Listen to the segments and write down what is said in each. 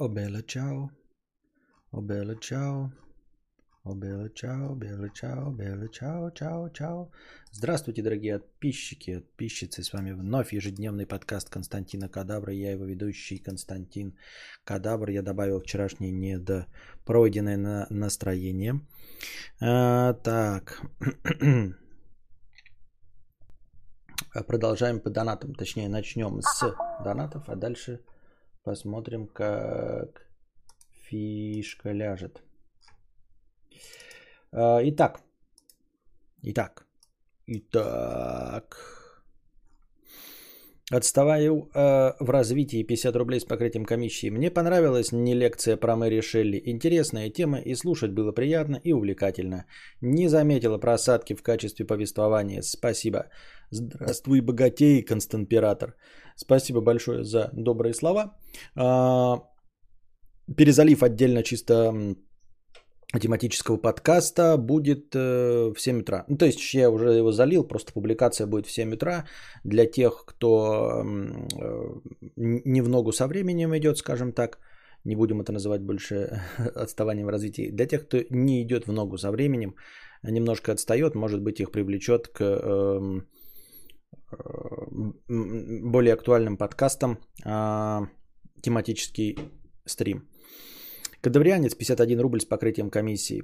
О, Белла, чао. О, Белла, чао. О, Белла, чао, Белла, чао, чао, чао. Здравствуйте, дорогие подписчики, подписчицы. С вами вновь ежедневный подкаст Константина Кадабра. Я его ведущий Константин Кадабр. Я добавил вчерашнее недопройденное на настроение. А, так. Продолжаем по донатам. Точнее, начнем с донатов, а дальше посмотрим, как фишка ляжет. А, Итак. Итак. Итак. Отставаю э, в развитии 50 рублей с покрытием комиссии. Мне понравилась не лекция про Мэри Шелли. Интересная тема и слушать было приятно и увлекательно. Не заметила просадки в качестве повествования. Спасибо. Здравствуй, богатей, Константпиратор. Спасибо большое за добрые слова. А, перезалив отдельно чисто тематического подкаста будет э, в 7 утра. Ну, то есть я уже его залил, просто публикация будет в 7 утра для тех, кто э, не в ногу со временем идет, скажем так. Не будем это называть больше отставанием в развитии. Для тех, кто не идет в ногу со временем, немножко отстает, может быть, их привлечет к эм, более актуальным подкастам а, тематический стрим. Кадаврианец 51 рубль с покрытием комиссии.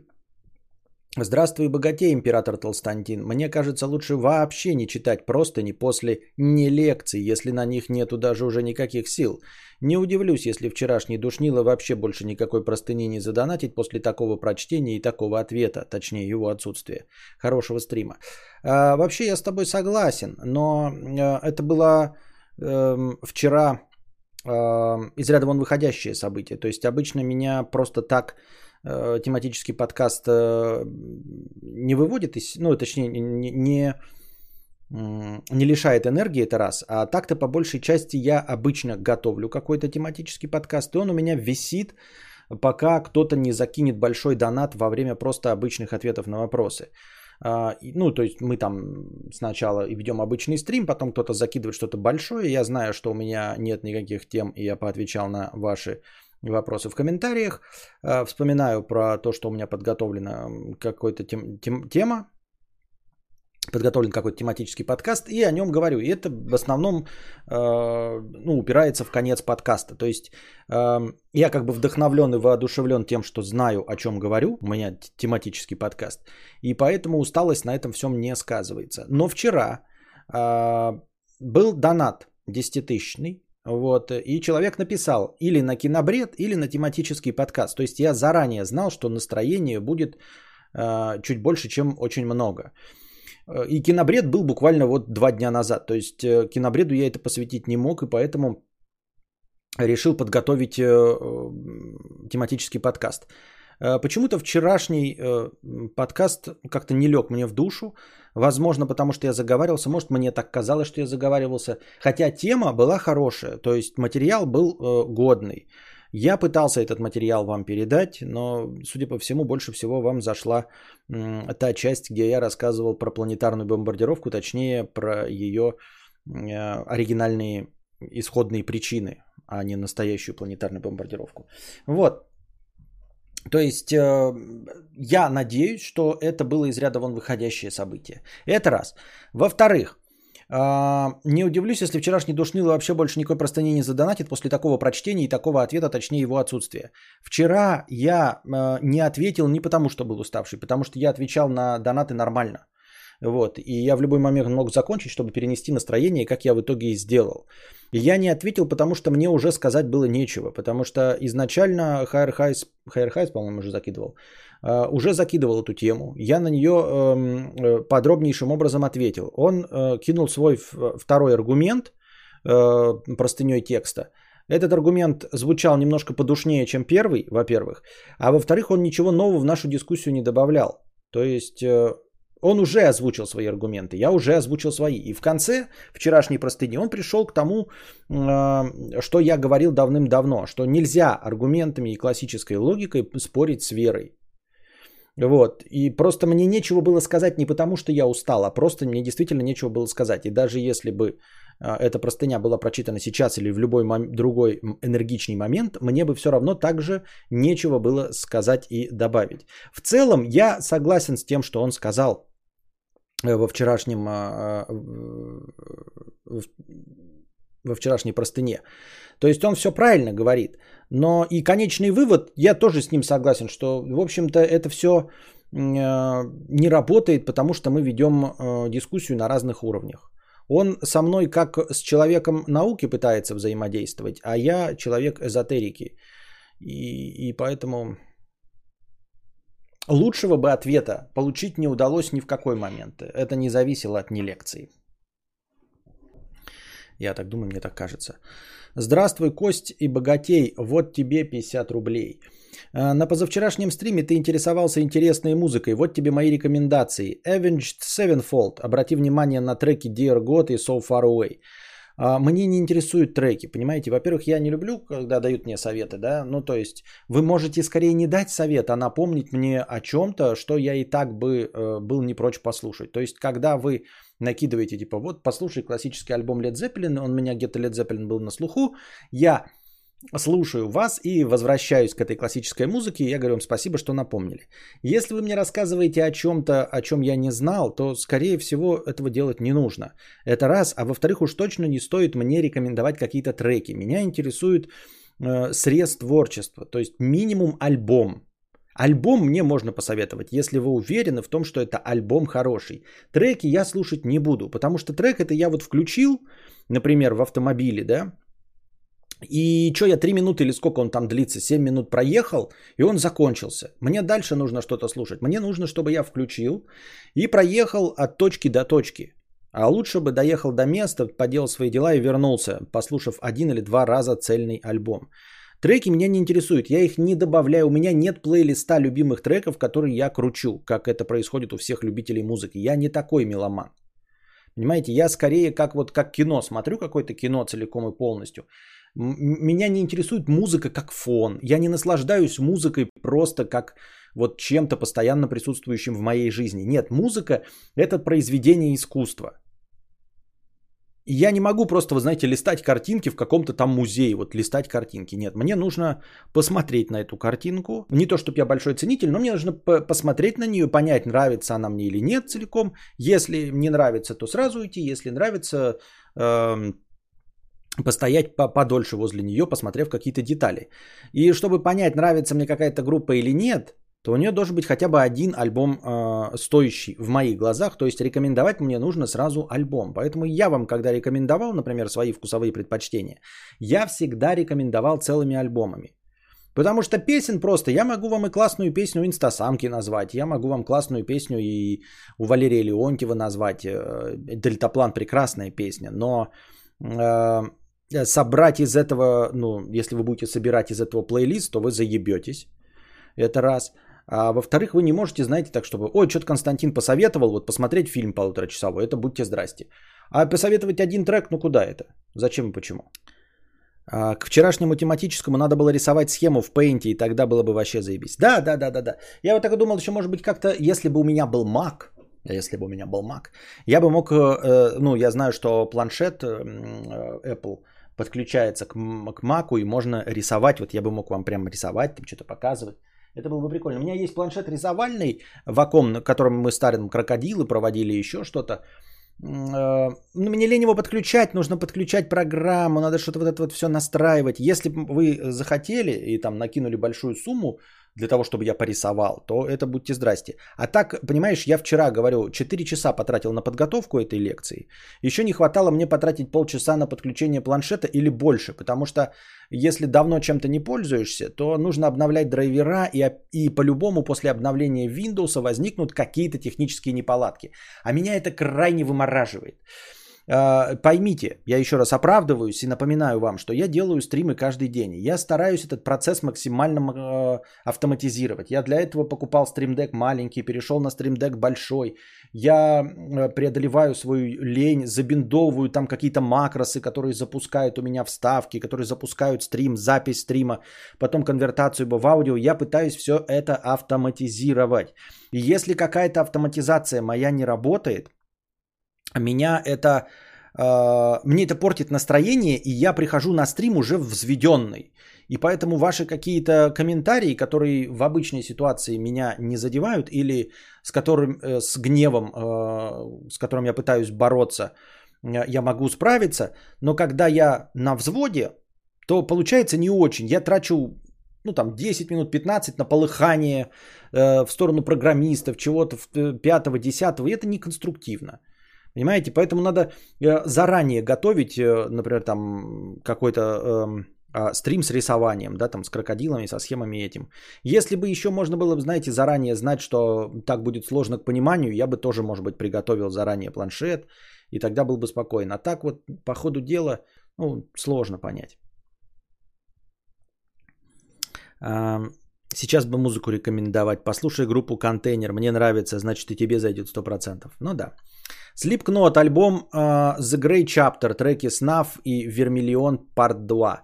Здравствуй, богатей, император Толстантин. Мне кажется, лучше вообще не читать просто не после не лекций, если на них нету даже уже никаких сил. Не удивлюсь, если вчерашний душнило вообще больше никакой простыни не задонатить после такого прочтения и такого ответа, точнее его отсутствия. Хорошего стрима. А, вообще я с тобой согласен, но а, это было эм, вчера э, из ряда вон выходящее событие. То есть обычно меня просто так э, тематический подкаст э, не выводит из, ну, точнее, не, не, не лишает энергии, это раз. А так-то по большей части я обычно готовлю какой-то тематический подкаст, и он у меня висит, пока кто-то не закинет большой донат во время просто обычных ответов на вопросы. А, Ну, то есть мы там сначала ведем обычный стрим, потом кто-то закидывает что-то большое. Я знаю, что у меня нет никаких тем, и я поотвечал на ваши вопросы в комментариях. А, Вспоминаю про то, что у меня подготовлена какой-то тем, тем- тема, подготовлен какой-то тематический подкаст, и о нем говорю. И это в основном э, ну, упирается в конец подкаста. То есть э, я как бы вдохновлен и воодушевлен тем, что знаю, о чем говорю. У меня тематический подкаст. И поэтому усталость на этом всем не сказывается. Но вчера э, был донат 10-тысячный. Вот, и человек написал или на кинобред, или на тематический подкаст. То есть я заранее знал, что настроение будет э, чуть больше, чем очень много. Э, И кинобред был буквально вот два дня назад. То есть э, кинобреду я это посвятить не мог, и поэтому решил подготовить э, тематический подкаст. Почему-то вчерашний подкаст как-то не лег мне в душу. Возможно, потому что я заговаривался. Может, мне так казалось, что я заговаривался. Хотя тема была хорошая. То есть материал был годный. Я пытался этот материал вам передать, но, судя по всему, больше всего вам зашла та часть, где я рассказывал про планетарную бомбардировку, точнее, про ее э, оригинальные исходные причины, а не настоящую планетарную бомбардировку. Вот. То есть э, я надеюсь, что это было из ряда вон выходящее событие. Это раз. Во-вторых, не удивлюсь, если вчерашний душнило вообще больше никакой простыни не задонатит после такого прочтения и такого ответа, точнее его отсутствия. Вчера я э, не ответил не потому, что был уставший, потому что я отвечал на донаты нормально. Вот. И я в любой момент мог закончить, чтобы перенести настроение, как я в итоге и сделал. Я не ответил, потому что мне уже сказать было нечего. Потому что изначально Хайр Хайс, Хайр Хайс, по-моему, уже закидывал, уже закидывал эту тему. Я на нее эм, э, подробнейшим образом ответил. Он э, кинул свой второй аргумент э, простыней текста. Этот аргумент звучал немножко подушнее, чем первый, во-первых. А во-вторых, он ничего нового в нашу дискуссию не добавлял. То есть э, он уже озвучил свои аргументы, я уже озвучил свои. И в конце вчерашней простыни он пришел к тому, э, что я говорил давным-давно, что нельзя аргументами и классической логикой спорить с верой. Вот. И просто мне нечего было сказать не потому, что я устал, а просто мне действительно нечего было сказать. И даже если бы эта простыня была прочитана сейчас или в любой мом- другой энергичный момент, мне бы все равно также нечего было сказать и добавить. В целом я согласен с тем, что он сказал э, во вчерашнем а, во вчерашней простыне. То есть он все правильно говорит. Но и конечный вывод, я тоже с ним согласен, что, в общем-то, это все э, не работает, потому что мы ведем э, дискуссию на разных уровнях. Он со мной как с человеком науки пытается взаимодействовать, а я человек эзотерики. И, и поэтому лучшего бы ответа получить не удалось ни в какой момент. Это не зависело от не лекции. Я так думаю, мне так кажется. Здравствуй, Кость и Богатей. Вот тебе 50 рублей. А, на позавчерашнем стриме ты интересовался интересной музыкой. Вот тебе мои рекомендации. Avenged Sevenfold. Обрати внимание на треки Dear God и So Far Away. А, мне не интересуют треки, понимаете? Во-первых, я не люблю, когда дают мне советы, да? Ну, то есть, вы можете скорее не дать совет, а напомнить мне о чем-то, что я и так бы э, был не прочь послушать. То есть, когда вы накидываете, типа, вот, послушай классический альбом Led Zeppelin, он меня где-то Led Zeppelin был на слуху, я слушаю вас и возвращаюсь к этой классической музыке, и я говорю вам спасибо, что напомнили. Если вы мне рассказываете о чем-то, о чем я не знал, то, скорее всего, этого делать не нужно. Это раз. А во-вторых, уж точно не стоит мне рекомендовать какие-то треки. Меня интересует э, срез творчества, то есть минимум альбом. Альбом мне можно посоветовать, если вы уверены в том, что это альбом хороший. Треки я слушать не буду, потому что трек это я вот включил, например, в автомобиле, да, и что я 3 минуты или сколько он там длится, 7 минут проехал, и он закончился. Мне дальше нужно что-то слушать. Мне нужно, чтобы я включил и проехал от точки до точки. А лучше бы доехал до места, поделал свои дела и вернулся, послушав один или два раза цельный альбом. Треки меня не интересуют, я их не добавляю. У меня нет плейлиста любимых треков, которые я кручу, как это происходит у всех любителей музыки. Я не такой меломан. Понимаете, я скорее как вот как кино смотрю какое-то кино целиком и полностью. Меня не интересует музыка как фон. Я не наслаждаюсь музыкой просто как вот чем-то постоянно присутствующим в моей жизни. Нет, музыка это произведение искусства. Я не могу просто, вы знаете, листать картинки в каком-то там музее, вот листать картинки. Нет, мне нужно посмотреть на эту картинку. Не то, чтобы я большой ценитель, но мне нужно посмотреть на нее, понять, нравится она мне или нет целиком. Если не нравится, то сразу уйти. Если нравится, э, постоять подольше возле нее, посмотрев какие-то детали. И чтобы понять, нравится мне какая-то группа или нет, то у нее должен быть хотя бы один альбом э, стоящий в моих глазах. То есть рекомендовать мне нужно сразу альбом. Поэтому я вам, когда рекомендовал, например, свои вкусовые предпочтения, я всегда рекомендовал целыми альбомами. Потому что песен просто, я могу вам и классную песню Инстасамки назвать, я могу вам классную песню и у Валерия Леонтьева назвать. Э, Дельтаплан прекрасная песня, но э, собрать из этого, ну, если вы будете собирать из этого плейлист, то вы заебетесь. Это раз. А во-вторых, вы не можете, знаете, так, чтобы, ой, что-то Константин посоветовал, вот посмотреть фильм полуторачасовой, это будьте здрасте. А посоветовать один трек, ну куда это? Зачем и почему? А, к вчерашнему тематическому надо было рисовать схему в Paint, и тогда было бы вообще заебись. Да, да, да, да, да. Я вот так думал, еще может быть как-то, если бы у меня был Mac, если бы у меня был Mac, я бы мог, э, ну, я знаю, что планшет э, Apple подключается к, к Mac, и можно рисовать, вот я бы мог вам прямо рисовать, там что-то показывать. Это было бы прикольно. У меня есть планшет рисовальный, ваком, на котором мы старым крокодилы проводили еще что-то. Э, ну, мне лень его подключать, нужно подключать программу, надо что-то вот это вот все настраивать. Если бы вы захотели и там накинули большую сумму, для того, чтобы я порисовал, то это будьте здрасте. А так, понимаешь, я вчера говорю, 4 часа потратил на подготовку этой лекции. Еще не хватало мне потратить полчаса на подключение планшета или больше, потому что если давно чем-то не пользуешься, то нужно обновлять драйвера, и, и по-любому после обновления Windows возникнут какие-то технические неполадки. А меня это крайне вымораживает. А, поймите, я еще раз оправдываюсь и напоминаю вам, что я делаю стримы каждый день. Я стараюсь этот процесс максимально а, автоматизировать. Я для этого покупал стримдек маленький, перешел на стримдек большой. Я а, преодолеваю свою лень, забиндовываю там какие-то макросы, которые запускают у меня вставки, которые запускают стрим, запись стрима, потом конвертацию в аудио. Я пытаюсь все это автоматизировать. И если какая-то автоматизация моя не работает, меня это э, мне это портит настроение, и я прихожу на стрим уже взведенный. И поэтому ваши какие-то комментарии, которые в обычной ситуации меня не задевают или с которым, э, с гневом, э, с которым я пытаюсь бороться, я могу справиться, но когда я на взводе, то получается не очень. Я трачу ну там 10 минут, 15 на полыхание э, в сторону программистов, чего-то пятого, десятого, и это не конструктивно. Понимаете? Поэтому надо э, заранее готовить, э, например, там какой-то э, э, стрим с рисованием, да, там с крокодилами, со схемами этим. Если бы еще можно было, знаете, заранее знать, что так будет сложно к пониманию, я бы тоже, может быть, приготовил заранее планшет, и тогда был бы спокоен. А так вот, по ходу дела, ну, сложно понять. Сейчас бы музыку рекомендовать. Послушай группу «Контейнер». Мне нравится, значит и тебе зайдет 100%. Ну да. Slipknot, альбом uh, The Grey Chapter, треки Snuff и Vermilion Part 2.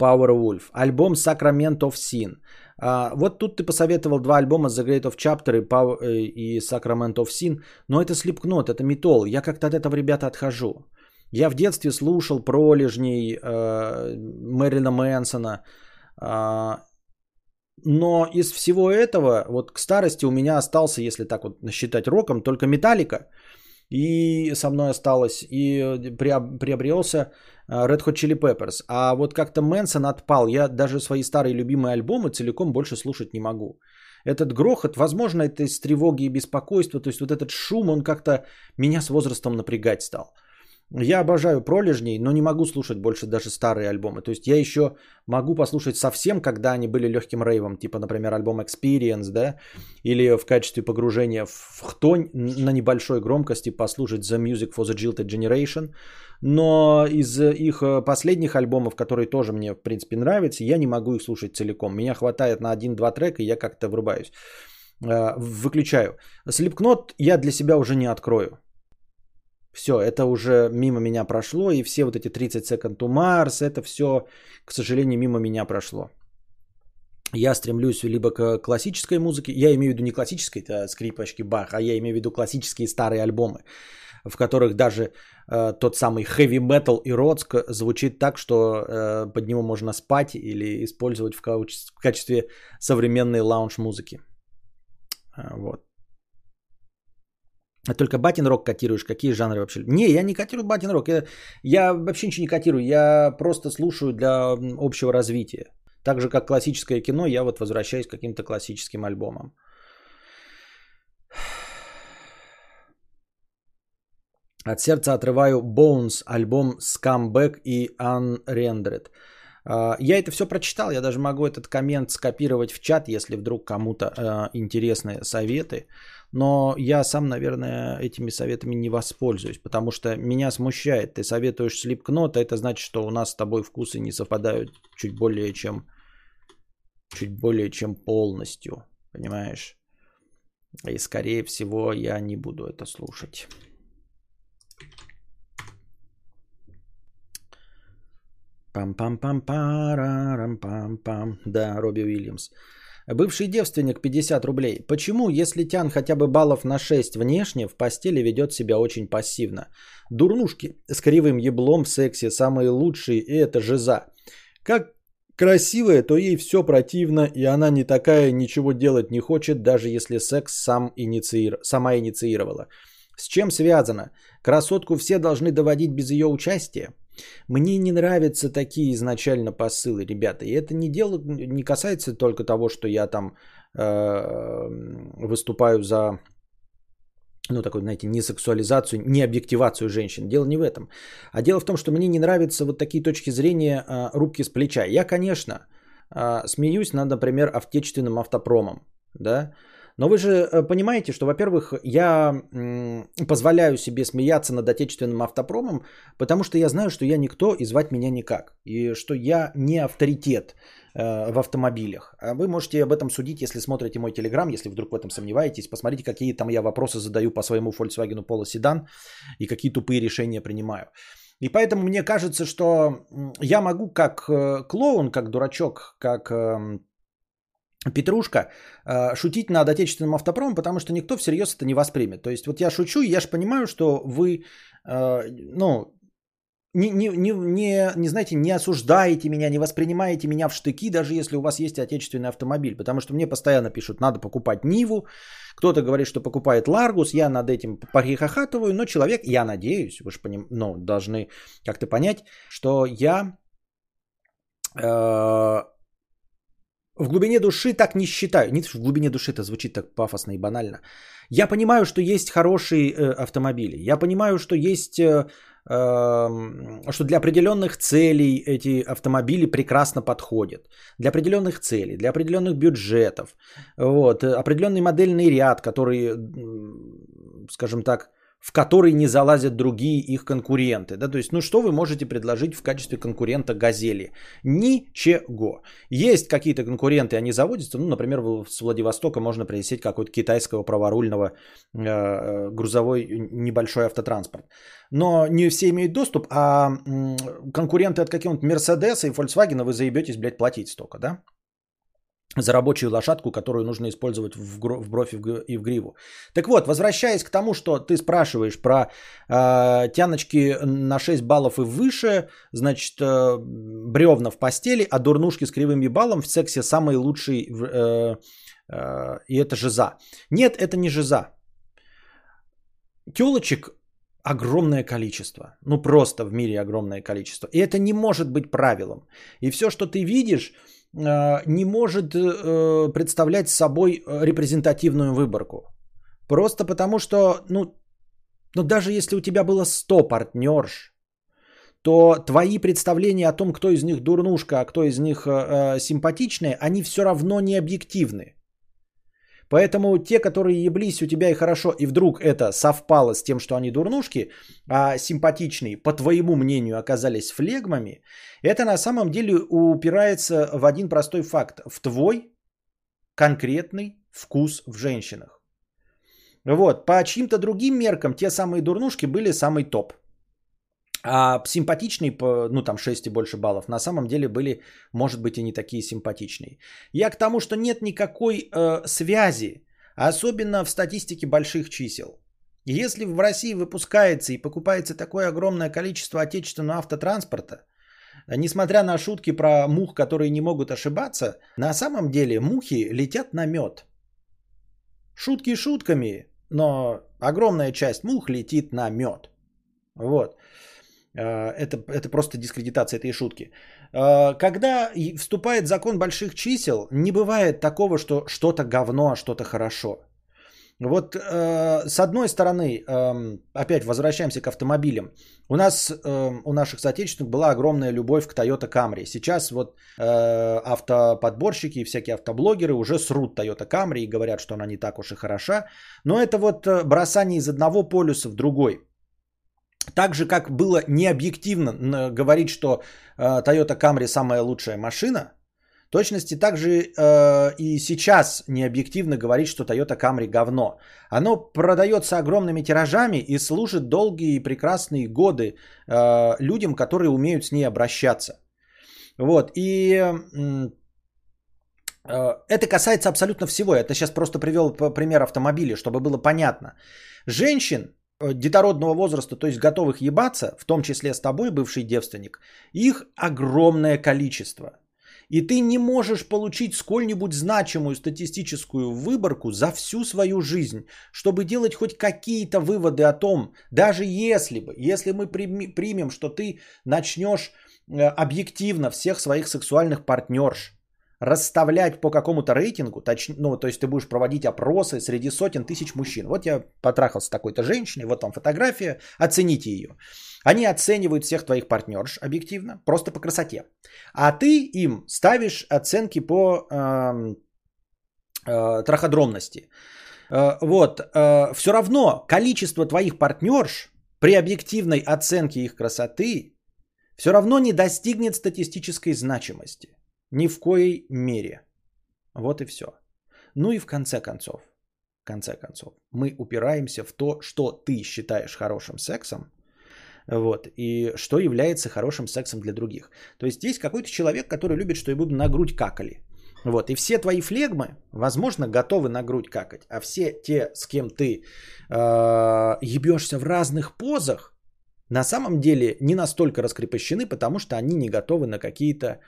Power Wolf. Альбом Sacrament of Sin. Uh, вот тут ты посоветовал два альбома The Great of Chapter и, Power, э, и Sacrament of Sin. Но это Slipknot, это метал. Я как-то от этого, ребята, отхожу. Я в детстве слушал пролежней э, Мэрилина Мэнсона. Э, но из всего этого, вот к старости у меня остался, если так вот считать роком, только Металлика. И со мной осталось, и приобрелся э, Red Hot Chili Peppers. А вот как-то Мэнсон отпал. Я даже свои старые любимые альбомы целиком больше слушать не могу. Этот грохот, возможно, это из тревоги и беспокойства. То есть вот этот шум, он как-то меня с возрастом напрягать стал. Я обожаю пролежней, но не могу слушать больше даже старые альбомы. То есть я еще могу послушать совсем, когда они были легким рейвом, типа, например, альбом Experience, да, или в качестве погружения в хтонь на небольшой громкости послушать The Music for the Jilted Generation. Но из их э, последних альбомов, которые тоже мне, в принципе, нравятся, я не могу их слушать целиком. Меня хватает на один-два трека, и я как-то врубаюсь. Э, выключаю. Slipknot я для себя уже не открою. Все, это уже мимо меня прошло, и все вот эти 30 Second to Mars, это все, к сожалению, мимо меня прошло. Я стремлюсь либо к классической музыке, я имею в виду не классической это скрипочки Бах, а я имею в виду классические старые альбомы, в которых даже э, тот самый heavy metal и родск звучит так, что э, под него можно спать или использовать в, качестве, в качестве современной лаунж-музыки. Э, вот. А только батин рок котируешь? Какие жанры вообще? Не, я не котирую батин рок. Я, я вообще ничего не котирую. Я просто слушаю для общего развития. Так же, как классическое кино, я вот возвращаюсь к каким-то классическим альбомам. От сердца отрываю Bones, альбом Scumbag и Unrendered. А, я это все прочитал, я даже могу этот коммент скопировать в чат, если вдруг кому-то э, интересны советы. Но я сам, наверное, этими советами не воспользуюсь, потому что меня смущает. Ты советуешь слипкнот, а это значит, что у нас с тобой вкусы не совпадают чуть более чем, чуть более чем полностью. Понимаешь? И скорее всего я не буду это слушать. Пам-пам-пам-парам-пам-пам. Да, Робби Уильямс. Бывший девственник 50 рублей. Почему, если Тян хотя бы баллов на 6 внешне, в постели ведет себя очень пассивно? Дурнушки с кривым еблом в сексе самые лучшие, и это жиза. Как красивая, то ей все противно, и она не такая, ничего делать не хочет, даже если секс сам инициир... сама инициировала. С чем связано? Красотку все должны доводить без ее участия? Мне не нравятся такие изначально посылы, ребята. И это не дело, не касается только того, что я там э, выступаю за, ну, такой, знаете, не сексуализацию, не объективацию женщин. Дело не в этом. А дело в том, что мне не нравятся вот такие точки зрения э, рубки с плеча. Я, конечно, э, смеюсь над, например, отечественным автопромом, да, но вы же э, понимаете, что, во-первых, я позволяю себе смеяться над отечественным автопромом, потому что я знаю, что я никто и звать меня никак. И что я не авторитет э, в автомобилях. А вы можете об этом судить, если смотрите мой телеграм, если вдруг в этом сомневаетесь. Посмотрите, какие там я вопросы задаю по своему Volkswagen Polo Sedan и какие тупые решения принимаю. И поэтому мне кажется, что я могу как э, клоун, как дурачок, как эм, Петрушка э, шутить над отечественным автопромом, потому что никто всерьез это не воспримет. То есть вот я шучу, и я же понимаю, что вы, э, ну, не, не, не, не, не, знаете, не осуждаете меня, не воспринимаете меня в штыки, даже если у вас есть отечественный автомобиль. Потому что мне постоянно пишут, надо покупать Ниву. Кто-то говорит, что покупает Ларгус. Я над этим похихахатываю. Но человек, я надеюсь, вы же поним, ну, должны как-то понять, что я э, в глубине души так не считаю. Нет, в глубине души это звучит так пафосно и банально. Я понимаю, что есть хорошие э, автомобили. Я понимаю, что есть... Э, что для определенных целей эти автомобили прекрасно подходят. Для определенных целей, для определенных бюджетов. Вот, определенный модельный ряд, который, скажем так, в который не залазят другие их конкуренты. Да? То есть, ну что вы можете предложить в качестве конкурента «Газели»? Ничего. Есть какие-то конкуренты, они заводятся. Ну, например, с Владивостока можно принести какой-то китайского праворульного э, грузовой небольшой автотранспорт. Но не все имеют доступ, а конкуренты от какого-нибудь Мерседеса и Volkswagen вы заебетесь, блядь, платить столько, да? За рабочую лошадку, которую нужно использовать в, гро- в бровь и в гриву. Так вот, возвращаясь к тому, что ты спрашиваешь про э, тяночки на 6 баллов и выше, значит, э, бревна в постели, а дурнушки с кривыми баллом в сексе самые лучшие, э, э, и это жиза. Нет, это не жиза. Телочек огромное количество. Ну просто в мире огромное количество. И это не может быть правилом. И все, что ты видишь, не может э, представлять собой репрезентативную выборку. Просто потому что, ну, ну даже если у тебя было 100 партнерш, то твои представления о том, кто из них дурнушка, а кто из них э, симпатичные, они все равно не объективны. Поэтому те, которые еблись у тебя и хорошо, и вдруг это совпало с тем, что они дурнушки, а симпатичные, по твоему мнению, оказались флегмами, это на самом деле упирается в один простой факт. В твой конкретный вкус в женщинах. Вот, по чьим-то другим меркам те самые дурнушки были самый топ. А симпатичные, ну там 6 и больше баллов, на самом деле были, может быть, и не такие симпатичные. Я к тому, что нет никакой э, связи, особенно в статистике больших чисел. Если в России выпускается и покупается такое огромное количество отечественного автотранспорта, несмотря на шутки про мух, которые не могут ошибаться, на самом деле мухи летят на мед. Шутки шутками, но огромная часть мух летит на мед. Вот. Э, это, это просто дискредитация этой шутки. Э, когда вступает закон больших чисел, не бывает такого, что что-то говно, а что-то хорошо. Вот э, с одной стороны, э, опять возвращаемся к автомобилям. У нас, э, у наших соотечественных была огромная любовь к Toyota Camry. Сейчас вот э, автоподборщики и всякие автоблогеры уже срут Toyota Camry и говорят, что она не так уж и хороша. Но это вот бросание из одного полюса в другой. Так же, как было необъективно говорить, что э, Toyota Camry самая лучшая машина, точности также э, и сейчас необъективно говорить, что Toyota Camry говно. Оно продается огромными тиражами и служит долгие и прекрасные годы э, людям, которые умеют с ней обращаться. Вот, и э, это касается абсолютно всего. Это сейчас просто привел пример автомобиля, чтобы было понятно. Женщин Э, детородного возраста, то есть готовых ебаться, в том числе с тобой, бывший девственник, их огромное количество. И ты не можешь получить сколь-нибудь значимую статистическую выборку за всю свою жизнь, чтобы делать хоть какие-то выводы о том, даже если бы, если мы примем, что ты начнешь э, объективно всех своих сексуальных партнерш расставлять по какому-то рейтингу, точ, ну, то есть ты будешь проводить опросы среди сотен тысяч мужчин. Вот я потрахался с такой-то женщиной, вот там фотография, оцените ее. Они оценивают всех твоих партнерш объективно, просто по красоте. А ты им ставишь оценки по э, э, траходромности. Э, вот, э, все равно количество твоих партнерш при объективной оценке их красоты все равно не достигнет статистической значимости. Ни в коей мере. Вот и все. Ну и в конце концов, в конце концов, мы упираемся в то, что ты считаешь хорошим сексом, вот, и что является хорошим сексом для других. То есть есть какой-то человек, который любит, что ему на грудь какали. Вот, и все твои флегмы, возможно, готовы на грудь какать, а все те, с кем ты э, ебешься в разных позах, на самом деле не настолько раскрепощены, потому что они не готовы на какие-то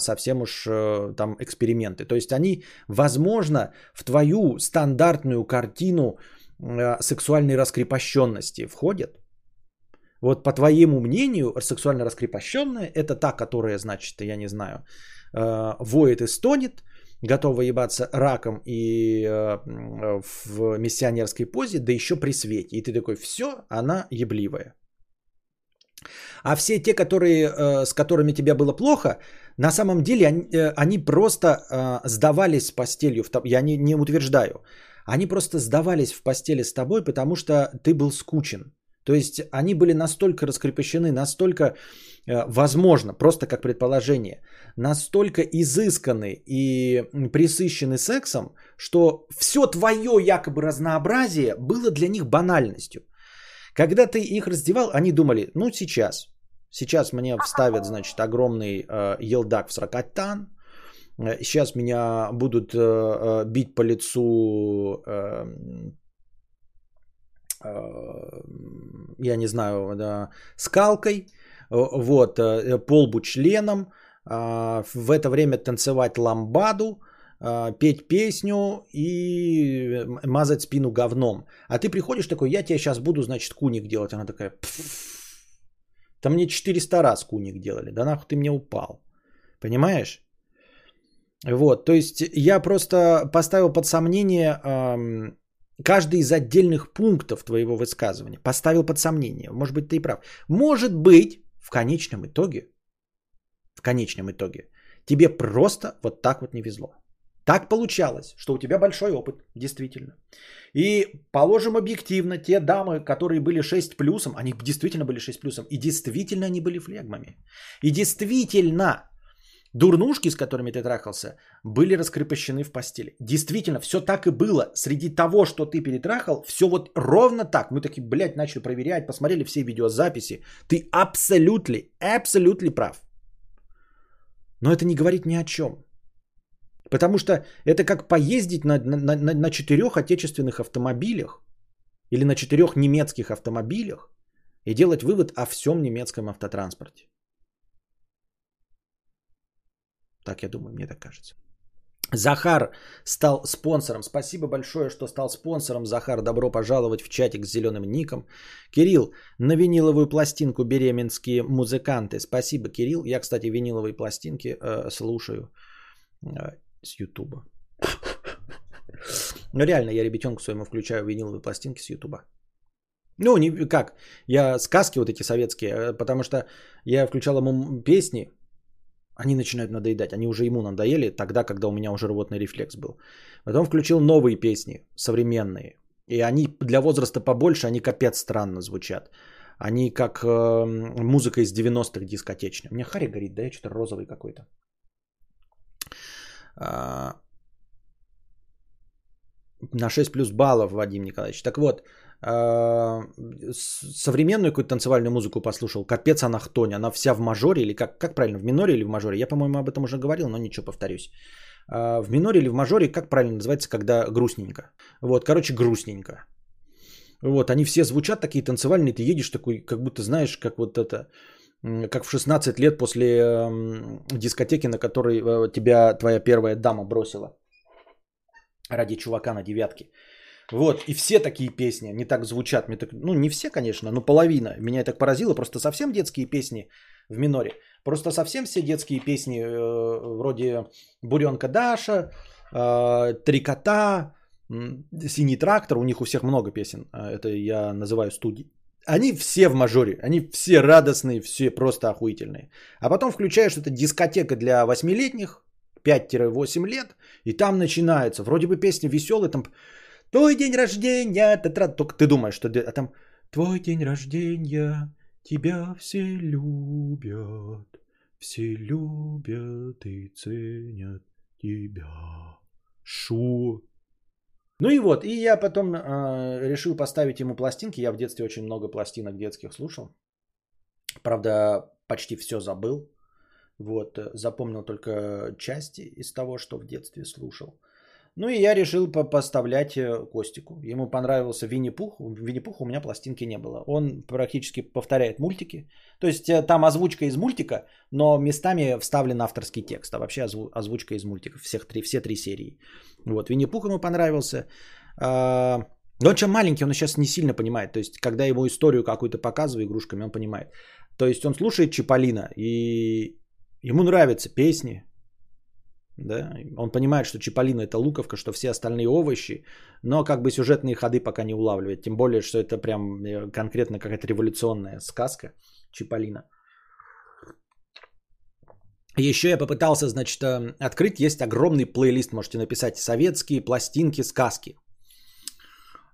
совсем уж э, там эксперименты. То есть они, возможно, в твою стандартную картину э, сексуальной раскрепощенности входят. Вот по твоему мнению, сексуально раскрепощенная это та, которая, значит, я не знаю, э, воет и стонет, готова ебаться раком и в миссионерской позе, да еще при свете. И ты такой, все, она ебливая. А все те, которые, э, с которыми тебе было плохо, на самом деле они, э, они просто э, сдавались с постелью. Я не, не утверждаю. Они просто сдавались в постели с тобой, потому что ты был скучен. То есть они были настолько раскрепощены, настолько, возможно, просто как предположение, настолько изысканы и присыщены сексом, что все твое якобы разнообразие было для них банальностью. Когда ты их раздевал, они думали, ну сейчас, сейчас мне вставят, значит, огромный э, елдак в сракатан, э, сейчас меня будут э, э, бить по лицу э, Э, я не знаю, да, скалкой, э, вот, э, полбу членом, в это время танцевать ламбаду, петь песню и мазать спину говном. А ты приходишь такой, я тебе сейчас буду, значит, куник делать. Она такая, там мне 400 раз куник делали, да нахуй ты мне упал. Понимаешь? Вот, то есть я просто поставил под сомнение каждый из отдельных пунктов твоего высказывания поставил под сомнение. Может быть, ты и прав. Может быть, в конечном итоге, в конечном итоге, тебе просто вот так вот не везло. Так получалось, что у тебя большой опыт, действительно. И положим объективно, те дамы, которые были 6 плюсом, они действительно были 6 плюсом, и действительно они были флегмами. И действительно Дурнушки, с которыми ты трахался, были раскрепощены в постели. Действительно, все так и было. Среди того, что ты перетрахал, все вот ровно так. Мы такие, блядь, начали проверять, посмотрели все видеозаписи. Ты абсолютно, абсолютно прав. Но это не говорит ни о чем. Потому что это как поездить на, на, на, на четырех отечественных автомобилях или на четырех немецких автомобилях и делать вывод о всем немецком автотранспорте. Так я думаю, мне так кажется. Захар стал спонсором. Спасибо большое, что стал спонсором. Захар, добро пожаловать в чатик с зеленым ником. Кирилл, на виниловую пластинку беременские музыканты. Спасибо, Кирилл. Я, кстати, виниловые пластинки э, слушаю э, с Ютуба. Ну реально, я ребятенку своему включаю виниловые пластинки с Ютуба. Ну, не как, я сказки вот эти советские, э, потому что я включал ему песни, они начинают надоедать. Они уже ему надоели тогда, когда у меня уже рвотный рефлекс был. Потом включил новые песни, современные. И они для возраста побольше, они капец странно звучат. Они как э, музыка из 90-х дискотечная. У меня Харри горит, да, я что-то розовый какой-то. А... На 6 плюс баллов, Вадим Николаевич. Так вот, а, современную какую-то танцевальную музыку послушал, капец она хтонь, она вся в мажоре или как, как правильно, в миноре или в мажоре? Я, по-моему, об этом уже говорил, но ничего, повторюсь. А, в миноре или в мажоре, как правильно называется, когда грустненько? Вот, короче, грустненько. Вот, они все звучат такие танцевальные, ты едешь такой, как будто знаешь, как вот это, как в 16 лет после э, дискотеки, на которой э, тебя твоя первая дама бросила ради чувака на девятке. Вот, и все такие песни, не так звучат. Мне так, ну, не все, конечно, но половина. Меня так поразило. Просто совсем детские песни в миноре. Просто совсем все детские песни, э, вроде Буренка Даша, э, Три кота, Синий трактор. У них у всех много песен. Э, это я называю студии. Они все в мажоре, они все радостные, все просто охуительные. А потом включаешь, это дискотека для восьмилетних, 5-8 лет, и там начинается. Вроде бы песня веселая, там Твой день рождения, та только ты думаешь, что а там Твой день рождения, тебя все любят, все любят и ценят тебя. Шу. Ну и вот, и я потом э, решил поставить ему пластинки. Я в детстве очень много пластинок детских слушал. Правда, почти все забыл. Вот, запомнил только части из того, что в детстве слушал. Ну и я решил поставлять э, Костику. Ему понравился Винни-Пух. Винни-Пуха у меня пластинки не было. Он практически повторяет мультики. То есть э, там озвучка из мультика, но местами вставлен авторский текст. А вообще озвучка из мультиков. Всех три, все три серии. Вот, Винни-Пух ему понравился. А, но он чем маленький, он сейчас не сильно понимает. То есть, когда ему историю какую-то показываю игрушками, он понимает. То есть, он слушает Чиполлино, и ему нравятся песни, да? Он понимает, что Чиполлино это луковка, что все остальные овощи, но как бы сюжетные ходы пока не улавливает. Тем более, что это прям э, конкретно какая-то революционная сказка Чиполлино. Еще я попытался, значит, э, открыть. Есть огромный плейлист, можете написать, советские пластинки, сказки.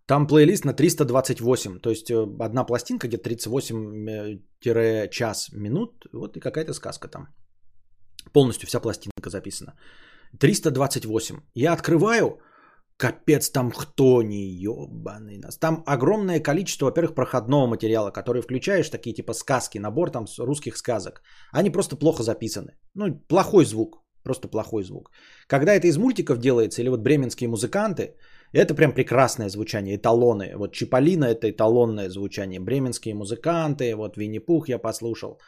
Там плейлист на 328, то есть э, одна пластинка где-то 38-час минут, вот и какая-то сказка там. Полностью вся пластинка записана. 328. Я открываю, капец, там кто не ебаный нас. Там огромное количество, во-первых, проходного материала, который включаешь, такие типа сказки, набор там русских сказок. Они просто плохо записаны. Ну, плохой звук, просто плохой звук. Когда это из мультиков делается, или вот бременские музыканты, это прям прекрасное звучание, эталоны. Вот Чиполлино это эталонное звучание. Бременские музыканты, вот Винни-Пух я послушал.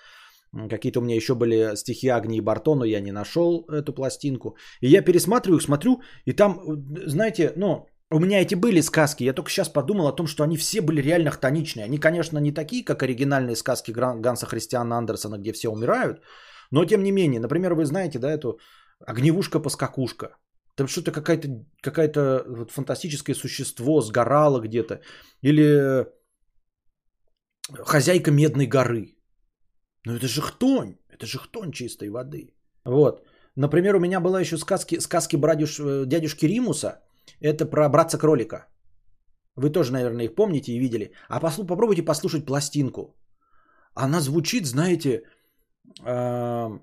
Какие-то у меня еще были стихи Агнии Барто, но я не нашел эту пластинку. И я пересматриваю их, смотрю, и там, знаете, ну, у меня эти были сказки. Я только сейчас подумал о том, что они все были реально хтоничные. Они, конечно, не такие, как оригинальные сказки Ганса Христиана Андерсона, где все умирают. Но тем не менее, например, вы знаете, да, эту огневушка-поскакушка. Там что-то какая-то какая вот фантастическое существо сгорало где-то. Или хозяйка Медной горы. Ну это же хтонь, это же хтонь чистой воды. Вот. Например, у меня была еще сказки, сказки брадюш, э, дядюшки Римуса. Это про братца кролика. Вы тоже, наверное, их помните и видели. А послу, попробуйте послушать пластинку. Она звучит, знаете, э,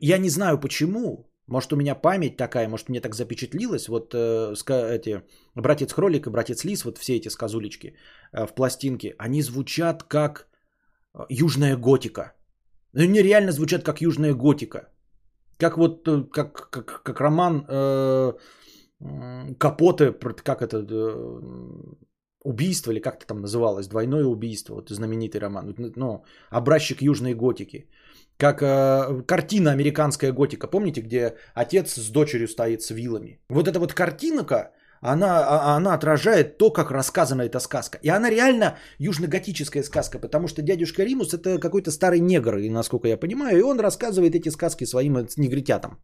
я не знаю почему. Может, у меня память такая, может, мне так запечатлилось. Вот э, эти братец кролик и братец лис, вот все эти сказулечки э, в пластинке, они звучат как э, южная готика. Они реально звучат как южная готика. Как вот, э, как, как, как роман э, Капоте, как это, э, убийство, или как это там называлось, двойное убийство, вот знаменитый роман, ну, образчик южной готики. Как э, картина американская готика, помните, где отец с дочерью стоит с вилами. Вот эта вот картинка, она, а, она отражает то, как рассказана эта сказка. И она реально южно-готическая сказка, потому что дядюшка Римус это какой-то старый негр, насколько я понимаю, и он рассказывает эти сказки своим негритятам.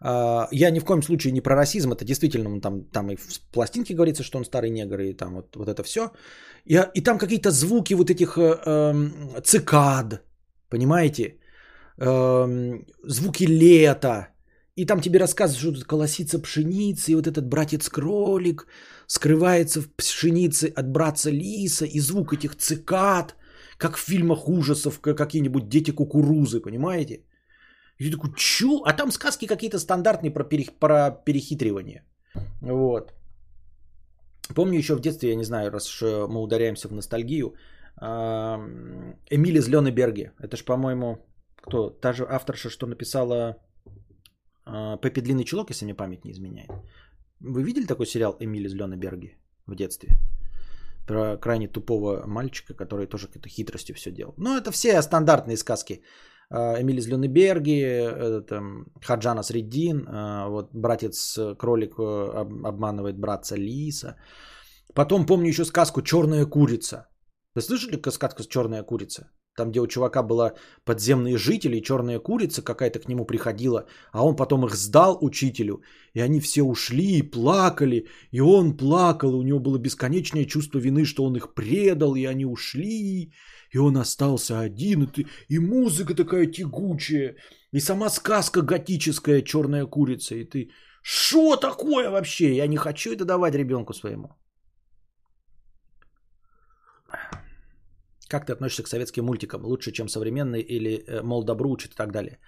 А, я ни в коем случае не про расизм, это действительно, там, там и в пластинке говорится, что он старый негр, и там вот, вот это все. И, и там какие-то звуки вот этих э, э, цикад, понимаете? Э, звуки лета, и там тебе рассказывают, что тут колосится пшеница, и вот этот братец-кролик скрывается в пшенице от братца лиса, и звук этих цикад, как в фильмах ужасов, какие-нибудь дети кукурузы, понимаете? И ты такой, чё? А там сказки какие-то стандартные про, перех... про перехитривание. Вот. Помню еще в детстве, я не знаю, раз мы ударяемся в ностальгию, Эмили из Лёнеберге. Это ж, по-моему, кто? Та же авторша, что написала Пеппи Длинный Чулок, если мне память не изменяет. Вы видели такой сериал «Эмиль из Лёнеберги» в детстве? Про крайне тупого мальчика, который тоже какой-то хитростью все делал. Ну, это все стандартные сказки. А, Эмиль из Люнеберги, это, Хаджана Среддин, а, вот братец кролик э, обманывает братца Лиса. Потом помню еще сказку «Черная курица». Вы слышали сказку «Черная курица»? Там, где у чувака была подземные жители, черная курица какая-то к нему приходила, а он потом их сдал учителю, и они все ушли и плакали, и он плакал, у него было бесконечное чувство вины, что он их предал, и они ушли, и он остался один, и, ты, и музыка такая тягучая, и сама сказка готическая черная курица, и ты, что такое вообще? Я не хочу это давать ребенку своему. Как ты относишься к советским мультикам? Лучше, чем современные или, э, мол, добру учат и так далее?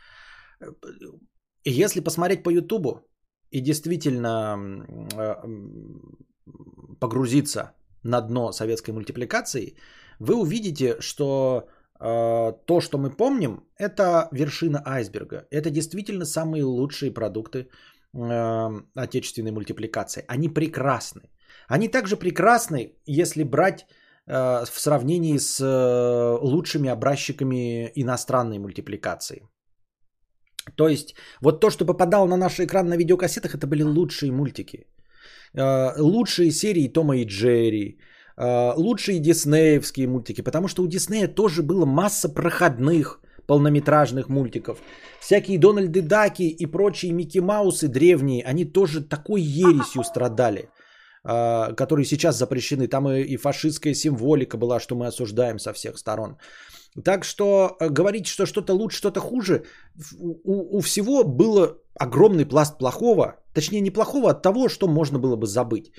Если посмотреть по Ютубу и действительно э, погрузиться на дно советской мультипликации, вы увидите, что э, то, что мы помним, это вершина айсберга. Это действительно самые лучшие продукты э, отечественной мультипликации. Они прекрасны. Они также прекрасны, если брать в сравнении с э, лучшими образчиками иностранной мультипликации. То есть вот то, что попадало на наш экран на видеокассетах, это были лучшие мультики. Э, лучшие серии Тома и Джерри, э, лучшие диснеевские мультики, потому что у Диснея тоже было масса проходных полнометражных мультиков. Всякие Дональды Даки и прочие Микки Маусы древние, они тоже такой ересью страдали, э, которые сейчас запрещены. Там и фашистская символика была, что мы осуждаем со всех сторон. Так что э, говорить, что что-то лучше, что-то хуже, у, у всего было огромный пласт плохого, точнее не плохого, от того, что можно было бы забыть.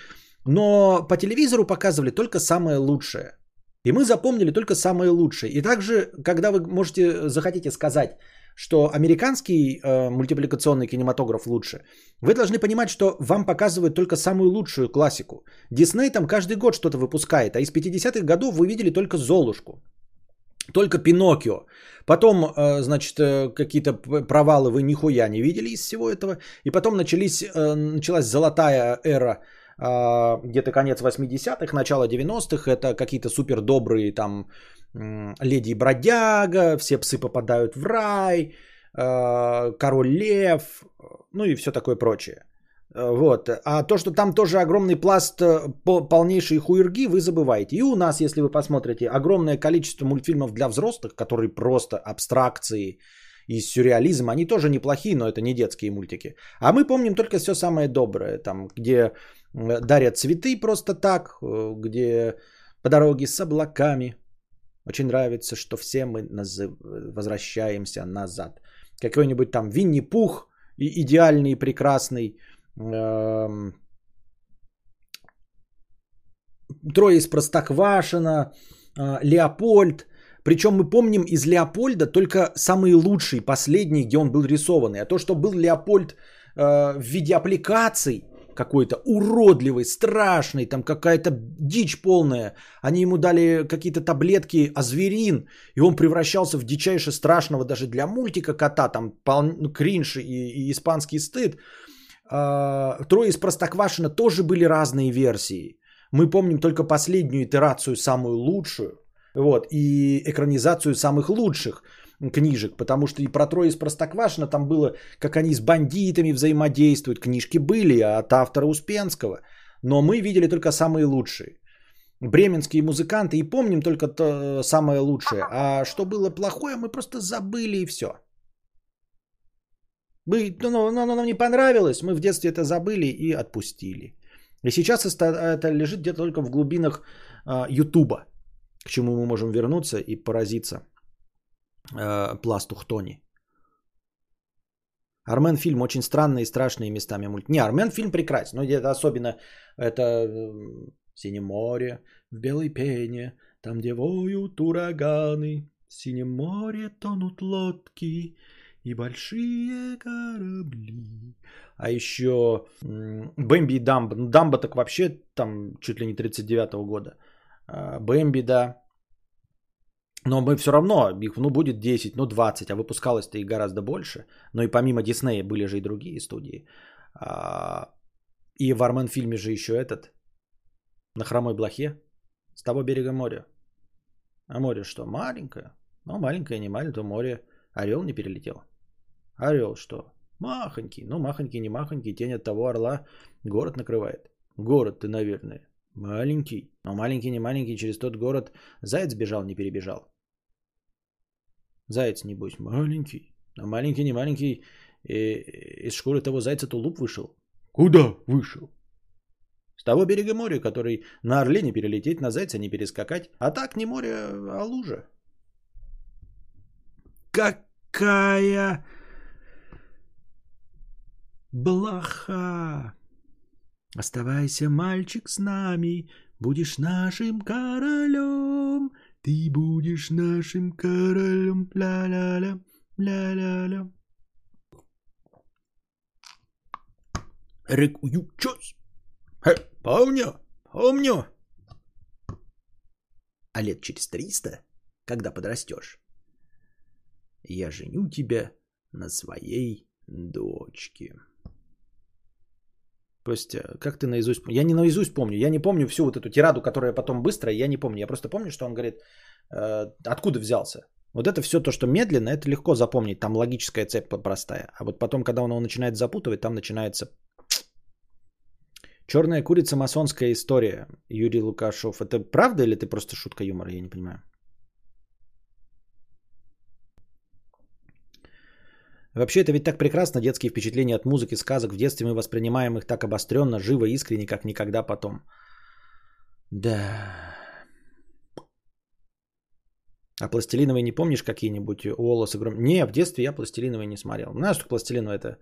Но по телевизору показывали только самое лучшее. И мы запомнили только самое лучшее. И также, когда вы можете, захотите сказать, что американский э, мультипликационный кинематограф лучше, вы должны понимать, что вам показывают только самую лучшую классику. Дисней там каждый год что-то выпускает, а из 50-х годов вы видели только Золушку. Только Пиноккио. Потом, э, значит, э, какие-то провалы вы нихуя не видели из всего этого. И потом начались, э, началась золотая эра где-то конец 80-х, начало 90-х. Это какие-то супер добрые там леди и бродяга, все псы попадают в рай, король лев, ну и все такое прочее. Вот. А то, что там тоже огромный пласт э, полнейшей хуерги, вы забываете. И у нас, если вы посмотрите, огромное количество мультфильмов для взрослых, которые просто абстракции и сюрреализм, они тоже неплохие, но это не детские мультики. А мы помним только все самое доброе, там, где дарят цветы просто так, э, где по дороге с облаками. Очень нравится, что все мы назыв... возвращаемся назад. Какой-нибудь там Винни-Пух, идеальный, прекрасный, Эм, трое из Простоквашина, э, Леопольд. Причем мы помним из Леопольда только самые лучшие, последние, где он был рисованный. А то, что был Леопольд э, в виде аппликаций какой-то уродливый, страшный, там какая-то дичь полная. Они ему дали какие-то таблетки азверин, и он превращался в дичайше страшного даже для мультика кота, там пол... Ну, кринж и, и испанский стыд. А, Трое из Простоквашина тоже были разные версии. Мы помним только последнюю итерацию, самую лучшую, вот, и экранизацию самых лучших книжек, потому что и про Трое из Простоквашина там было, как они с бандитами взаимодействуют, книжки были от автора Успенского, но мы видели только самые лучшие. Бременские музыканты и помним только то самое лучшее, а что было плохое, мы просто забыли и все. Мы, ну, ну, ну, нам не понравилось, мы в детстве это забыли и отпустили. И сейчас это лежит где-то только в глубинах а, Ютуба, к чему мы можем вернуться и поразиться а, пласту Хтони. Армен фильм очень странные и страшные местами мульт. Не, Армен фильм прекрасен, но это особенно это э, Синее море в белой пене, там где воют ураганы, в синем море тонут лодки, и большие корабли. А еще Бэмби и Дамба. Ну, Дамба так вообще там чуть ли не 39-го года. А, Бэмби, да. Но мы все равно, их ну, будет 10, ну 20, а выпускалось-то и гораздо больше. Но и помимо Диснея были же и другие студии. А, и в Армен фильме же еще этот, на хромой блохе, с того берега моря. А море что, маленькое? Ну, маленькое, не маленькое, море. Орел не перелетел. Орел что? Махонький. Ну, махонький, не махонький. Тень от того орла город накрывает. Город ты, наверное, маленький. Но маленький, не маленький, через тот город заяц бежал, не перебежал. Заяц, небось, маленький. Но маленький, не маленький, из шкуры того зайца тулуп вышел. Куда вышел? С того берега моря, который на орле не перелететь, на зайца не перескакать. А так не море, а лужа. Какая блоха. Оставайся, мальчик, с нами, будешь нашим королем. Ты будешь нашим королем. Ля-ля-ля, ля-ля-ля. Рекую чёс. Помню, помню. А лет через триста, когда подрастешь, я женю тебя на своей дочке. То есть, э, как ты наизусть... Я не наизусть помню. Я не помню всю вот эту тираду, которая потом быстрая, я не помню. Я просто помню, что он говорит, э, откуда взялся. Вот это все то, что медленно, это легко запомнить. Там логическая цепь простая. А вот потом, когда он его начинает запутывать, там начинается Черная курица масонская история. Юрий Лукашов. Это правда или ты просто шутка юмора? Я не понимаю. Вообще это ведь так прекрасно, детские впечатления от музыки, сказок. В детстве мы воспринимаем их так обостренно, живо, искренне, как никогда потом. Да. А пластилиновые не помнишь какие-нибудь и Гром? Не, в детстве я пластилиновые не смотрел. Знаешь, что пластилиновые это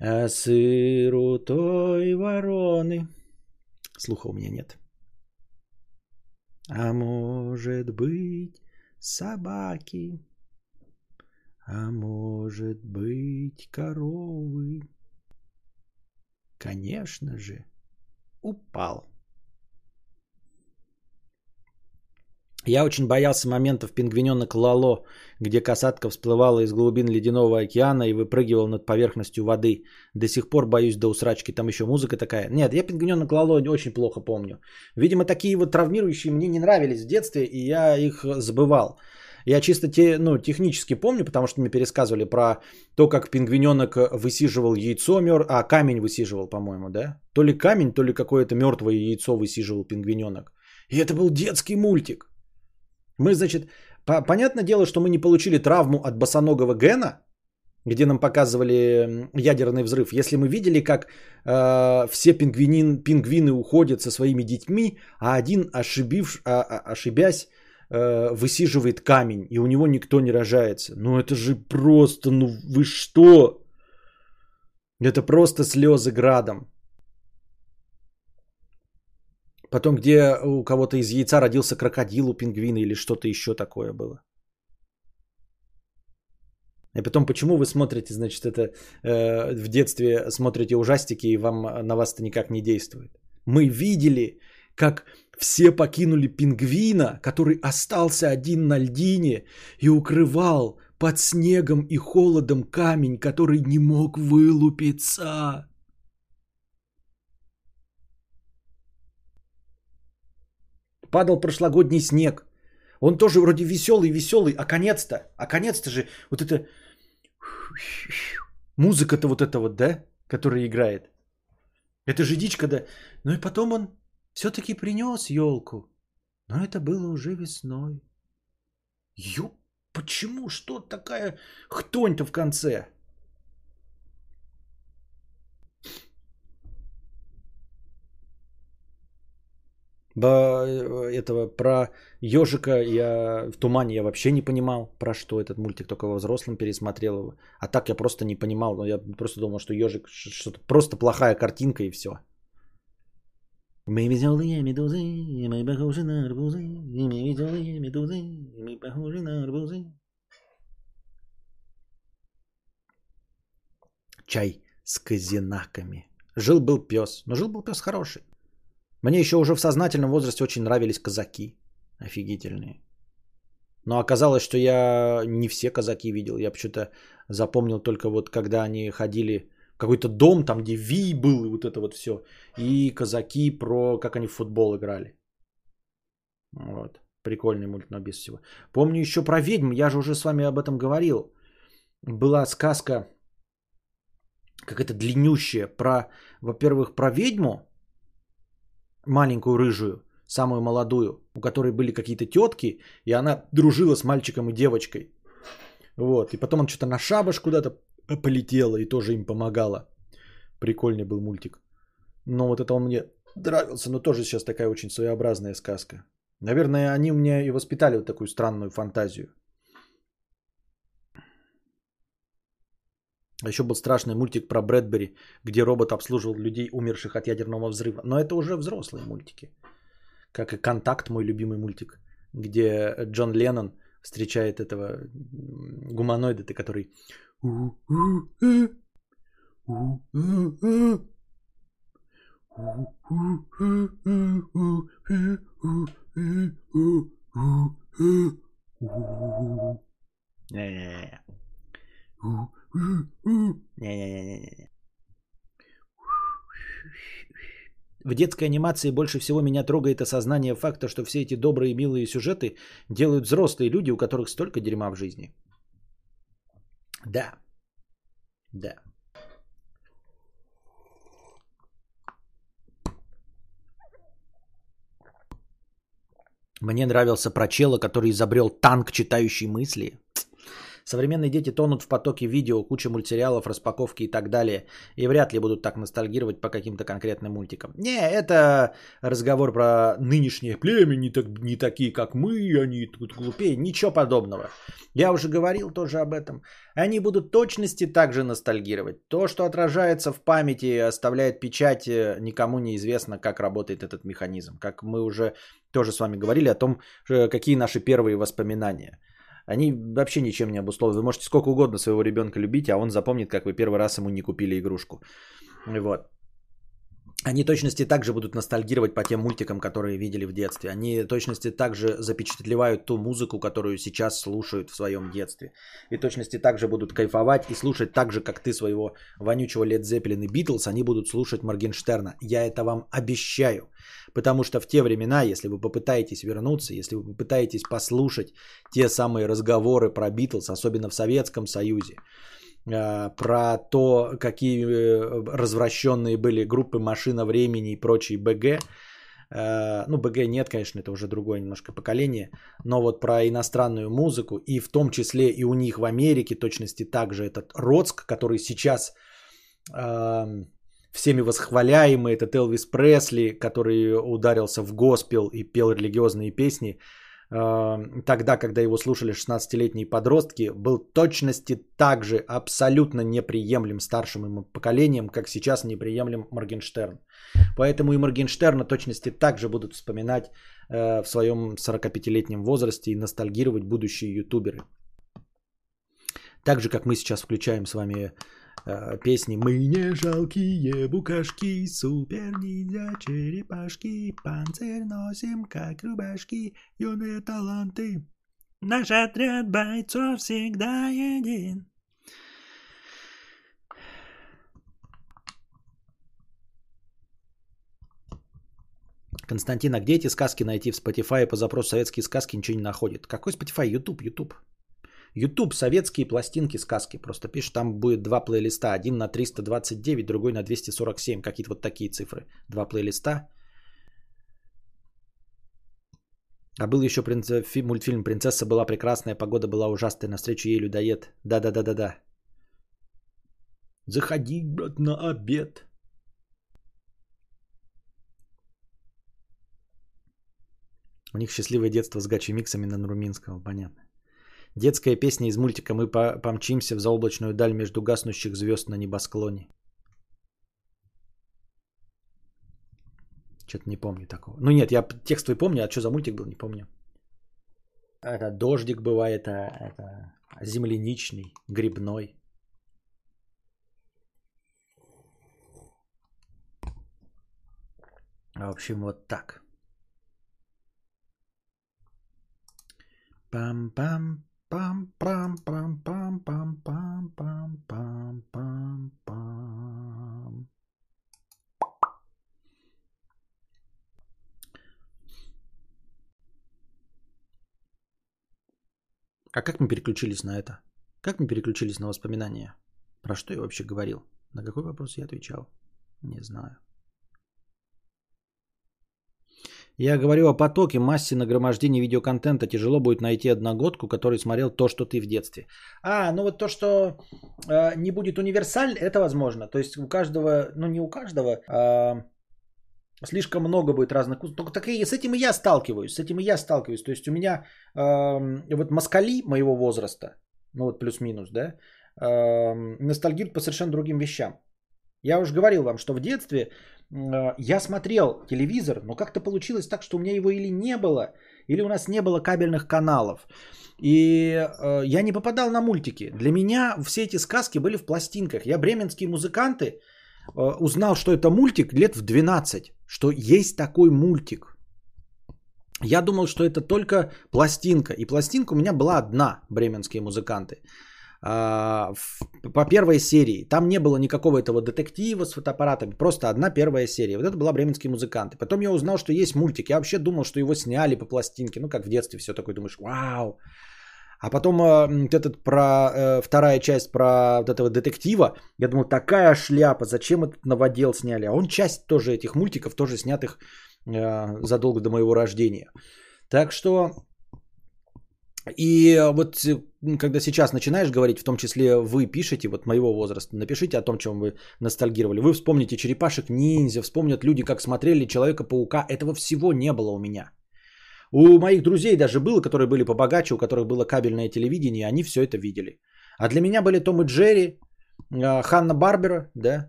а сыру той вороны. Слуха у меня нет. А может быть собаки, а может быть коровы. Конечно же, упал. Я очень боялся моментов пингвиненок Лало, где касатка всплывала из глубин ледяного океана и выпрыгивала над поверхностью воды. До сих пор боюсь до усрачки, там еще музыка такая. Нет, я пингвиненок Лало очень плохо помню. Видимо, такие вот травмирующие мне не нравились в детстве, и я их забывал. Я чисто те, ну, технически помню, потому что мне пересказывали про то, как пингвиненок высиживал яйцо, мер... а камень высиживал, по-моему, да? То ли камень, то ли какое-то мертвое яйцо высиживал пингвиненок. И это был детский мультик. Мы, значит, по- понятное дело, что мы не получили травму от босоногого Гена, где нам показывали ядерный взрыв. Если мы видели, как э, все пингвинин, пингвины уходят со своими детьми, а один, ошибив, а, а, ошибясь, э, высиживает камень, и у него никто не рожается. Ну это же просто, ну вы что? Это просто слезы градом. Потом, где у кого-то из яйца родился крокодил у пингвина или что-то еще такое было. И потом, почему вы смотрите, значит, это э, в детстве смотрите ужастики, и вам на вас это никак не действует. Мы видели, как все покинули пингвина, который остался один на льдине и укрывал под снегом и холодом камень, который не мог вылупиться. падал прошлогодний снег. Он тоже вроде веселый, веселый, а конец-то, а конец-то же вот это музыка-то вот эта вот, да, которая играет. Это же дичь, когда... Ну и потом он все-таки принес елку. Но это было уже весной. Ё, почему? Что такая хтонь-то в конце? этого про ежика я в тумане я вообще не понимал, про что этот мультик, только во взрослом пересмотрел его. А так я просто не понимал, но я просто думал, что ежик что-то просто плохая картинка и все. Мы веселые медузы, мы похожи на арбузы, мы веселые медузы, мы похожи на арбузы. Чай с казинаками. Жил-был пес, но жил-был пес хороший. Мне еще уже в сознательном возрасте очень нравились казаки. Офигительные. Но оказалось, что я не все казаки видел. Я почему-то запомнил только вот когда они ходили какой-то дом, там где Ви был, и вот это вот все. И казаки про как они в футбол играли. Вот. Прикольный мульт, но без всего. Помню еще про ведьм, я же уже с вами об этом говорил. Была сказка какая-то длиннющая про, во-первых, про ведьму, маленькую рыжую, самую молодую, у которой были какие-то тетки, и она дружила с мальчиком и девочкой. Вот, и потом он что-то на шабаш куда-то полетела и тоже им помогала. Прикольный был мультик. Но вот это он мне нравился, но тоже сейчас такая очень своеобразная сказка. Наверное, они меня и воспитали вот такую странную фантазию. А еще был страшный мультик про Брэдбери, где робот обслуживал людей, умерших от ядерного взрыва. Но это уже взрослые мультики. Как и «Контакт», мой любимый мультик, где Джон Леннон встречает этого гуманоида, который... Не-не-не-не. В детской анимации больше всего меня трогает осознание факта, что все эти добрые милые сюжеты делают взрослые люди, у которых столько дерьма в жизни. Да. Да. Мне нравился про чела, который изобрел танк, читающий мысли. Современные дети тонут в потоке видео, куча мультсериалов, распаковки и так далее. И вряд ли будут так ностальгировать по каким-то конкретным мультикам. Не, это разговор про нынешнее племя, не, так, не такие, как мы, они тут глупее. Ничего подобного. Я уже говорил тоже об этом. Они будут точности также ностальгировать. То, что отражается в памяти, оставляет печать, э, никому не известно, как работает этот механизм. Как мы уже тоже с вами говорили о том, э, какие наши первые воспоминания. Они вообще ничем не обусловлены. Вы можете сколько угодно своего ребенка любить, а он запомнит, как вы первый раз ему не купили игрушку. Вот. Они точности также будут ностальгировать по тем мультикам, которые видели в детстве. Они точности также запечатлевают ту музыку, которую сейчас слушают в своем детстве. И точности также будут кайфовать и слушать так же, как ты своего вонючего Led Zeppelin и Beatles, они будут слушать Моргенштерна. Я это вам обещаю. Потому что в те времена, если вы попытаетесь вернуться, если вы попытаетесь послушать те самые разговоры про Битлз, особенно в Советском Союзе, про то, какие э, развращенные были группы «Машина времени» и прочие БГ. А, ну, БГ нет, конечно, это уже другое немножко поколение. Но вот про иностранную музыку, и в том числе и у них в Америке, точности также этот Роцк, который сейчас всеми восхваляемый, этот Элвис Пресли, который ударился в госпел и пел религиозные песни – тогда, когда его слушали 16-летние подростки, был точности также абсолютно неприемлем старшим ему поколением, как сейчас неприемлем Моргенштерн. Поэтому и Моргенштерна точности также будут вспоминать э, в своем 45-летнем возрасте и ностальгировать будущие ютуберы. Так же, как мы сейчас включаем с вами песни «Мы не жалкие букашки, супер ниндзя черепашки, панцирь носим, как рубашки, юные таланты». Наш отряд бойцов всегда един. Константин, а где эти сказки найти в Spotify по запросу советские сказки ничего не находит? Какой Spotify? YouTube, YouTube. YouTube советские пластинки, сказки. Просто пишешь, там будет два плейлиста. Один на 329, другой на 247. Какие-то вот такие цифры. Два плейлиста. А был еще принц... мультфильм «Принцесса была прекрасная, погода была ужасная, навстречу ей людоед». Да-да-да-да-да. Заходи, брат, на обед. У них счастливое детство с гачи-миксами на Нурминского, понятно. Детская песня из мультика «Мы помчимся в заоблачную даль между гаснущих звезд на небосклоне». Что-то не помню такого. Ну нет, я текст помню, а что за мультик был, не помню. Это дождик бывает, это, это земляничный, грибной. В общем, вот так. Пам-пам, Пам пам пам пам пам пам пам пам пам пам. А как мы переключились на это? Как мы переключились на воспоминания? Про что я вообще говорил? На какой вопрос я отвечал? Не знаю. Я говорю о потоке, массе нагромождения видеоконтента. Тяжело будет найти одногодку, который смотрел то, что ты в детстве. А, ну вот то, что э, не будет универсально, это возможно. То есть у каждого, ну не у каждого, а слишком много будет разных вкусов. Только так и с этим и я сталкиваюсь. С этим и я сталкиваюсь. То есть у меня э, вот москали моего возраста, ну вот плюс-минус, да, э, ностальгируют по совершенно другим вещам. Я уже говорил вам, что в детстве Э, я смотрел телевизор, но как-то получилось так, что у меня его или не было, или у нас не было кабельных каналов. И э, я не попадал на мультики. Для меня все эти сказки были в пластинках. Я бременские музыканты э, узнал, что это мультик лет в 12, что есть такой мультик. Я думал, что это только пластинка. И пластинка у меня была одна, бременские музыканты. А, по первой серии. Там не было никакого этого детектива с фотоаппаратами, просто одна первая серия. Вот это была «Бременские музыканты». Потом я узнал, что есть мультик. Я вообще думал, что его сняли по пластинке. Ну, как в детстве все такое думаешь, вау. А потом э, этот про э, вторая часть про вот этого детектива. Я думал, такая шляпа, зачем этот новодел сняли? А он часть тоже этих мультиков, тоже снятых э, задолго до моего рождения. Так что и вот когда сейчас начинаешь говорить, в том числе вы пишете, вот моего возраста, напишите о том, чем вы ностальгировали. Вы вспомните черепашек ниндзя, вспомнят люди, как смотрели Человека-паука. Этого всего не было у меня. У моих друзей даже было, которые были побогаче, у которых было кабельное телевидение, они все это видели. А для меня были Том и Джерри, а, Ханна Барбера, да.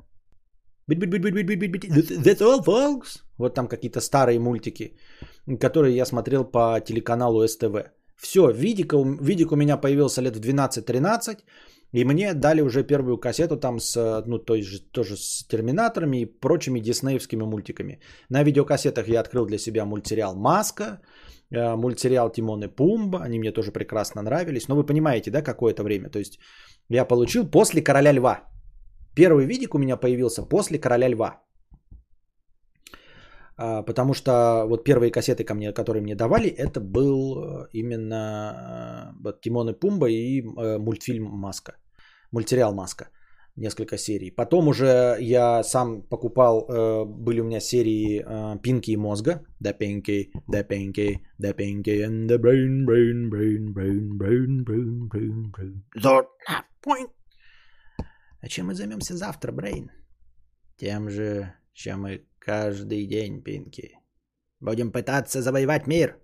That's all, folks. Вот там какие-то старые мультики, которые я смотрел по телеканалу СТВ. Все, видик, видик у меня появился лет в 12-13, и мне дали уже первую кассету там с, ну, то есть тоже с терминаторами и прочими диснеевскими мультиками. На видеокассетах я открыл для себя мультсериал «Маска», э, мультсериал «Тимон и Пумба», они мне тоже прекрасно нравились. Но вы понимаете, да, какое это время? То есть я получил после «Короля льва». Первый видик у меня появился после «Короля льва». А, потому что вот первые кассеты, ко мне, которые мне давали, это был э, именно э, вот, Тимон и Пумба и э, мультфильм «Маска», мультсериал «Маска», несколько серий. Потом уже я сам покупал, были у меня серии «Пинки и мозга», «Да Пинки, Да Пинки, Да Пинки and the brain, brain, brain, brain, brain, brain, brain, brain». Point. А чем мы займемся завтра, Брейн? Тем же, чем мы Каждый день, Пинки. Будем пытаться завоевать мир.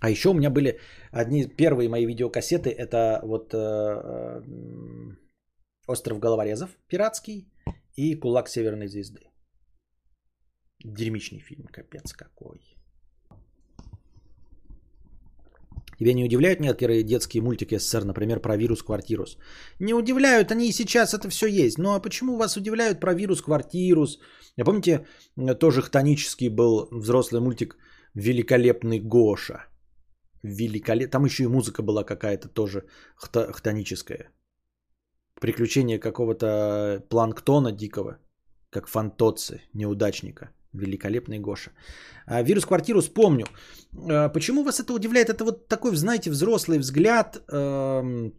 А еще у меня были одни первые мои видеокассеты. Это вот э, э, Остров Головорезов пиратский и Кулак Северной Звезды. Дерьмичный фильм, капец какой. Тебя не удивляют некоторые детские мультики СССР, например, про вирус-квартирус? Не удивляют, они и сейчас это все есть. Ну а почему вас удивляют про вирус-квартирус? Я помните, тоже хтонический был взрослый мультик «Великолепный Гоша». Великолеп... Там еще и музыка была какая-то тоже хто... хтоническая. Приключения какого-то планктона дикого, как фантоцы, неудачника. Великолепный Гоша. А, вирус квартиру вспомню. А, почему вас это удивляет? Это вот такой, знаете, взрослый взгляд, эм,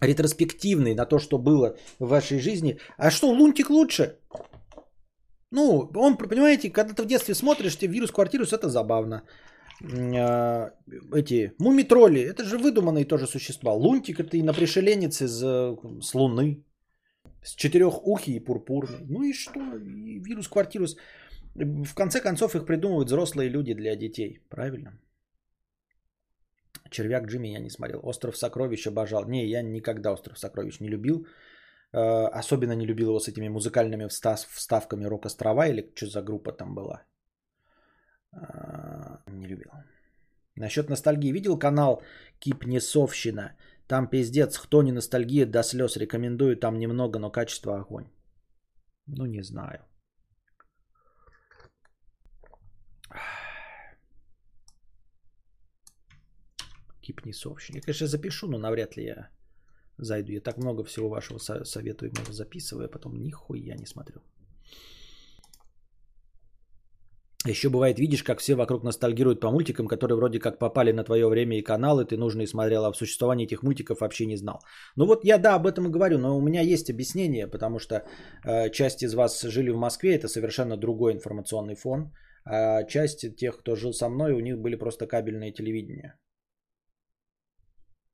ретроспективный на то, что было в вашей жизни. А что, Лунтик лучше? Ну, он, понимаете, когда ты в детстве смотришь, тебе вирус квартирус, это забавно. А, эти мумитроли, это же выдуманные тоже существа. Лунтик это и на пришеленец из, э, с Луны. С четырехухий и пурпурный. Ну и что? И вирус квартирус. В конце концов их придумывают взрослые люди для детей. Правильно? Червяк Джимми я не смотрел. Остров сокровищ обожал. Не, я никогда Остров сокровищ не любил. Э, особенно не любил его с этими музыкальными вставками рок-острова или что за группа там была. Э, не любил. Насчет ностальгии. Видел канал Кипнесовщина? Там пиздец, кто не ностальгия до слез. Рекомендую, там немного, но качество огонь. Ну, не знаю. Кипни сообщение. Я, конечно, запишу, но навряд ли я зайду. Я так много всего вашего советуемого записываю, а потом нихуя не смотрю. Еще бывает, видишь, как все вокруг ностальгируют по мультикам, которые вроде как попали на твое время и каналы, ты нужно и смотрел, а в существовании этих мультиков вообще не знал. Ну вот я да, об этом и говорю, но у меня есть объяснение, потому что э, часть из вас жили в Москве, это совершенно другой информационный фон, а часть тех, кто жил со мной, у них были просто кабельное телевидение.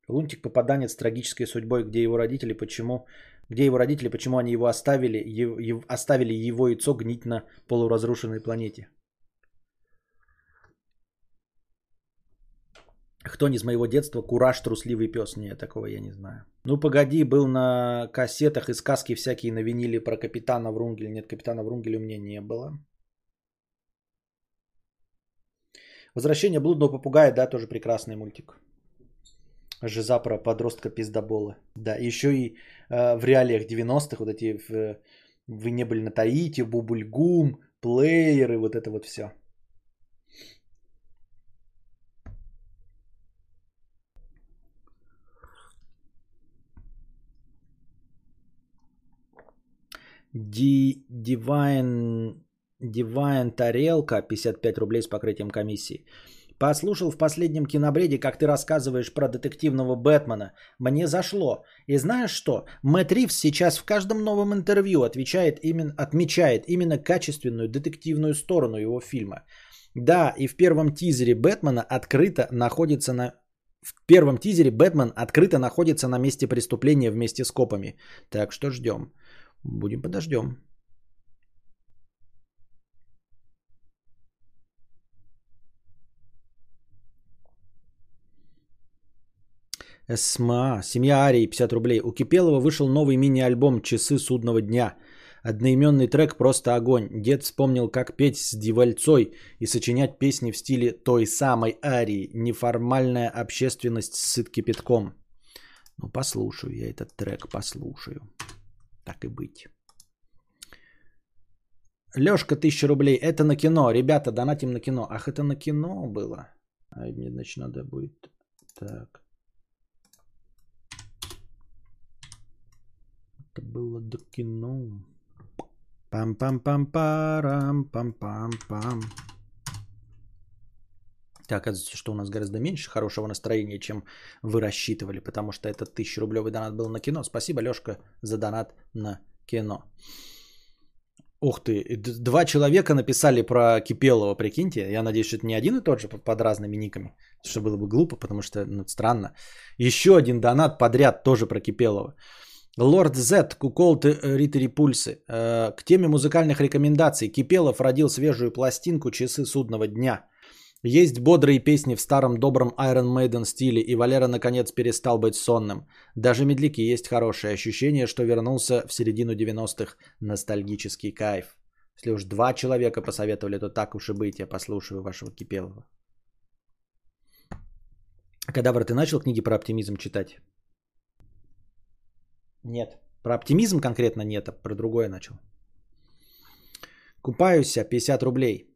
Лунтик попаданец с трагической судьбой, где его родители, почему, где его родители, почему они его оставили, ев, оставили его яйцо гнить на полуразрушенной планете. Кто не из моего детства? Кураж, трусливый пес. Нет, такого я не знаю. Ну, погоди, был на кассетах и сказки всякие на виниле про капитана Врунгеля. Нет, капитана Врунгеля у меня не было. Возвращение блудного попугая, да, тоже прекрасный мультик. Жиза про подростка пиздобола. Да, еще и э, в реалиях 90-х вот эти, в, вы не были на Таити, Бубульгум, плееры, вот это вот все. Ди, Divine, Divine Тарелка, 55 рублей с покрытием комиссии. Послушал в последнем кинобреде, как ты рассказываешь про детективного Бэтмена. Мне зашло. И знаешь что? Мэтт Ривз сейчас в каждом новом интервью отвечает именно, отмечает именно качественную детективную сторону его фильма. Да, и в первом тизере Бэтмена открыто находится на... В первом тизере Бэтмен открыто находится на месте преступления вместе с копами. Так что ждем. Будем подождем. СМА. Семья Арии, 50 рублей. У Кипелова вышел новый мини-альбом «Часы судного дня». Одноименный трек «Просто огонь». Дед вспомнил, как петь с Дивальцой и сочинять песни в стиле той самой Арии. Неформальная общественность сыт кипятком. Ну, послушаю я этот трек, послушаю. Так и быть. Лешка, 1000 рублей. Это на кино. Ребята, донатим на кино. Ах, это на кино было. А мне, значит, надо будет... Так. Это было до кино. Пам-пам-пам-парам, пам-пам-пам. Так, оказывается, что у нас гораздо меньше хорошего настроения, чем вы рассчитывали, потому что этот 1000 рублевый донат был на кино. Спасибо, Лешка, за донат на кино. Ух ты, два человека написали про Кипелова, прикиньте. Я надеюсь, что это не один и тот же под разными никами, что было бы глупо, потому что ну, странно. Еще один донат подряд тоже про Кипелова. Лорд Z, Куколт Ритери Пульсы. Э, к теме музыкальных рекомендаций. Кипелов родил свежую пластинку «Часы судного дня». Есть бодрые песни в старом добром Iron Maiden стиле, и Валера наконец перестал быть сонным. Даже медляки есть хорошее ощущение, что вернулся в середину 90-х. Ностальгический кайф. Если уж два человека посоветовали, то так уж и быть, я послушаю вашего Кипелова. Кадавр, ты начал книги про оптимизм читать? Нет. Про оптимизм конкретно нет, а про другое начал. Купаюсь, 50 рублей.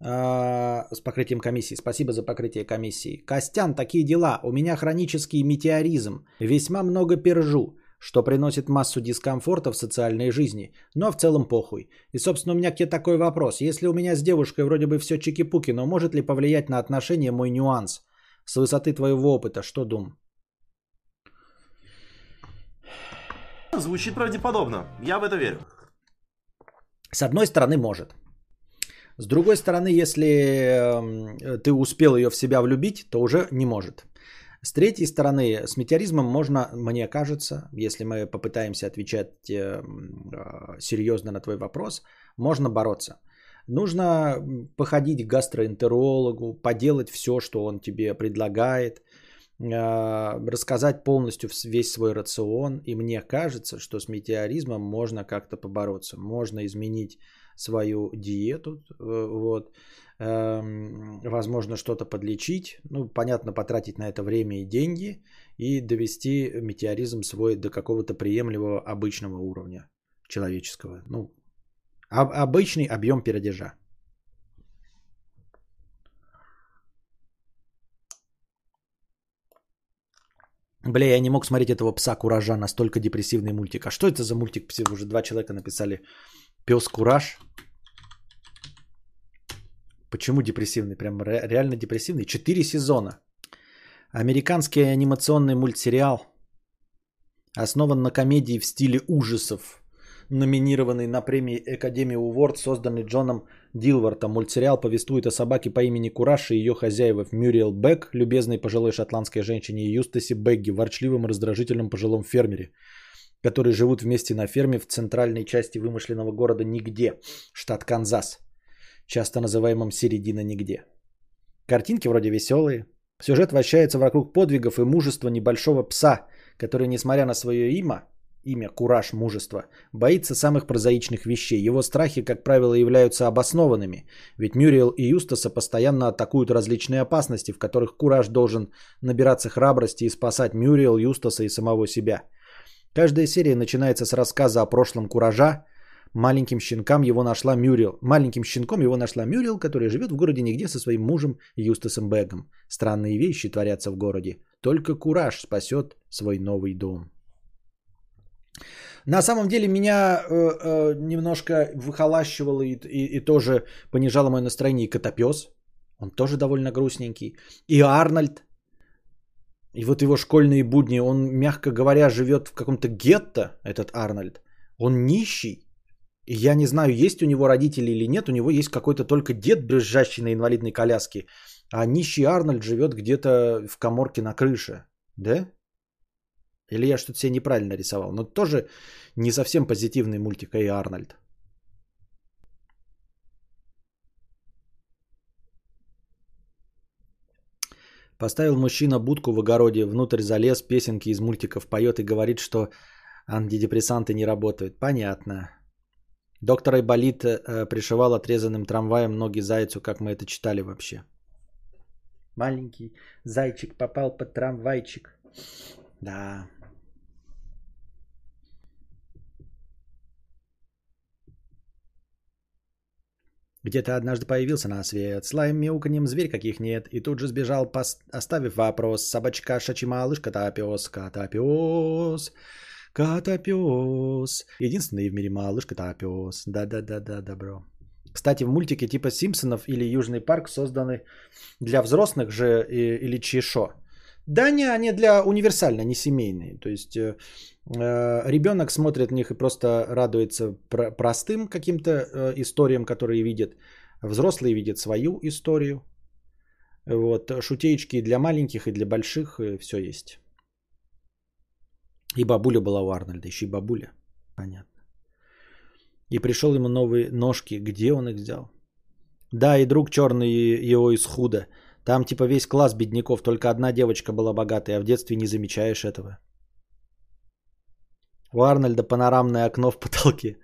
А, с покрытием комиссии. Спасибо за покрытие комиссии. Костян, такие дела. У меня хронический метеоризм. Весьма много пержу, что приносит массу дискомфорта в социальной жизни. Но в целом похуй. И, собственно, у меня к тебе такой вопрос. Если у меня с девушкой вроде бы все чики-пуки, но может ли повлиять на отношения мой нюанс? С высоты твоего опыта, что дум? Звучит правдеподобно. Я в это верю. С одной стороны, может. С другой стороны, если эм, ты успел ее в себя влюбить, то уже не может. С третьей стороны, с метеоризмом можно, мне кажется, если мы попытаемся отвечать эм, э, серьезно на твой вопрос, можно бороться. Нужно походить к гастроэнтерологу, поделать все, что он тебе предлагает, а, рассказать полностью весь свой рацион. И мне кажется, что с метеоризмом можно как-то побороться. Можно изменить свою диету, э, вот, эм, возможно, что-то подлечить, ну, понятно, потратить на это время и деньги и довести метеоризм свой до какого-то приемлемого обычного уровня человеческого, ну, обычный объем передержа. Бля, я не мог смотреть этого пса Куража, настолько депрессивный мультик. А что это за мультик? Уже два человека написали. Пес Кураж. Почему депрессивный? Прям реально депрессивный. Четыре сезона. Американский анимационный мультсериал. Основан на комедии в стиле ужасов номинированный на премии Академии Уворд, созданный Джоном Дилвартом. Мультсериал повествует о собаке по имени Кураш и ее хозяевах Мюриел Бек, любезной пожилой шотландской женщине, Юстасе Бегги, ворчливым и раздражительном пожилом фермере, которые живут вместе на ферме в центральной части вымышленного города Нигде, штат Канзас, часто называемом Середина Нигде. Картинки вроде веселые. Сюжет вращается вокруг подвигов и мужества небольшого пса, который, несмотря на свое имя, имя Кураж Мужество, боится самых прозаичных вещей. Его страхи, как правило, являются обоснованными, ведь Мюриел и Юстаса постоянно атакуют различные опасности, в которых Кураж должен набираться храбрости и спасать Мюриел, Юстаса и самого себя. Каждая серия начинается с рассказа о прошлом Куража. Маленьким щенкам его нашла Мюрил. Маленьким щенком его нашла Мюрил, который живет в городе нигде со своим мужем Юстасом Бэгом. Странные вещи творятся в городе. Только Кураж спасет свой новый дом. На самом деле меня э, э, немножко выхолащивало и, и, и тоже понижало мое настроение и Котопес. Он тоже довольно грустненький. И Арнольд. И вот его школьные будни, он, мягко говоря, живет в каком-то гетто, этот Арнольд. Он нищий. И я не знаю, есть у него родители или нет. У него есть какой-то только дед, брызжащий на инвалидной коляске. А нищий Арнольд живет где-то в коморке на крыше. Да? Или я что-то себе неправильно рисовал. Но тоже не совсем позитивный мультик, и Арнольд. Поставил мужчина будку в огороде, внутрь залез, песенки из мультиков поет и говорит, что антидепрессанты не работают. Понятно. Доктор Айболит э, пришивал отрезанным трамваем ноги зайцу, как мы это читали вообще. Маленький зайчик попал под трамвайчик. Да. Где-то однажды появился на свет, с лаем мяуканьем зверь каких нет, и тут же сбежал, пос... оставив вопрос. Собачка, шачи малыш, кота-пес, кота-пес, кота-пес. Единственный в мире малыш, кота-пес. Да-да-да-да, добро. Кстати, в мультике типа Симпсонов или Южный парк созданы для взрослых же или чешо. Да не, они для универсально, не семейные. То есть э, э ребенок смотрит на них и просто радуется про- простым каким-то э, историям, которые видит. Взрослые видят свою историю. Вот, шутеечки для маленьких и для больших все есть. И бабуля была у Арнольда, еще и бабуля. Понятно. И пришел ему новые ножки. Где он их взял? Да, и друг черный его из худа. Там типа весь класс бедняков, только одна девочка была богатая, а в детстве не замечаешь этого. У Арнольда панорамное окно в потолке.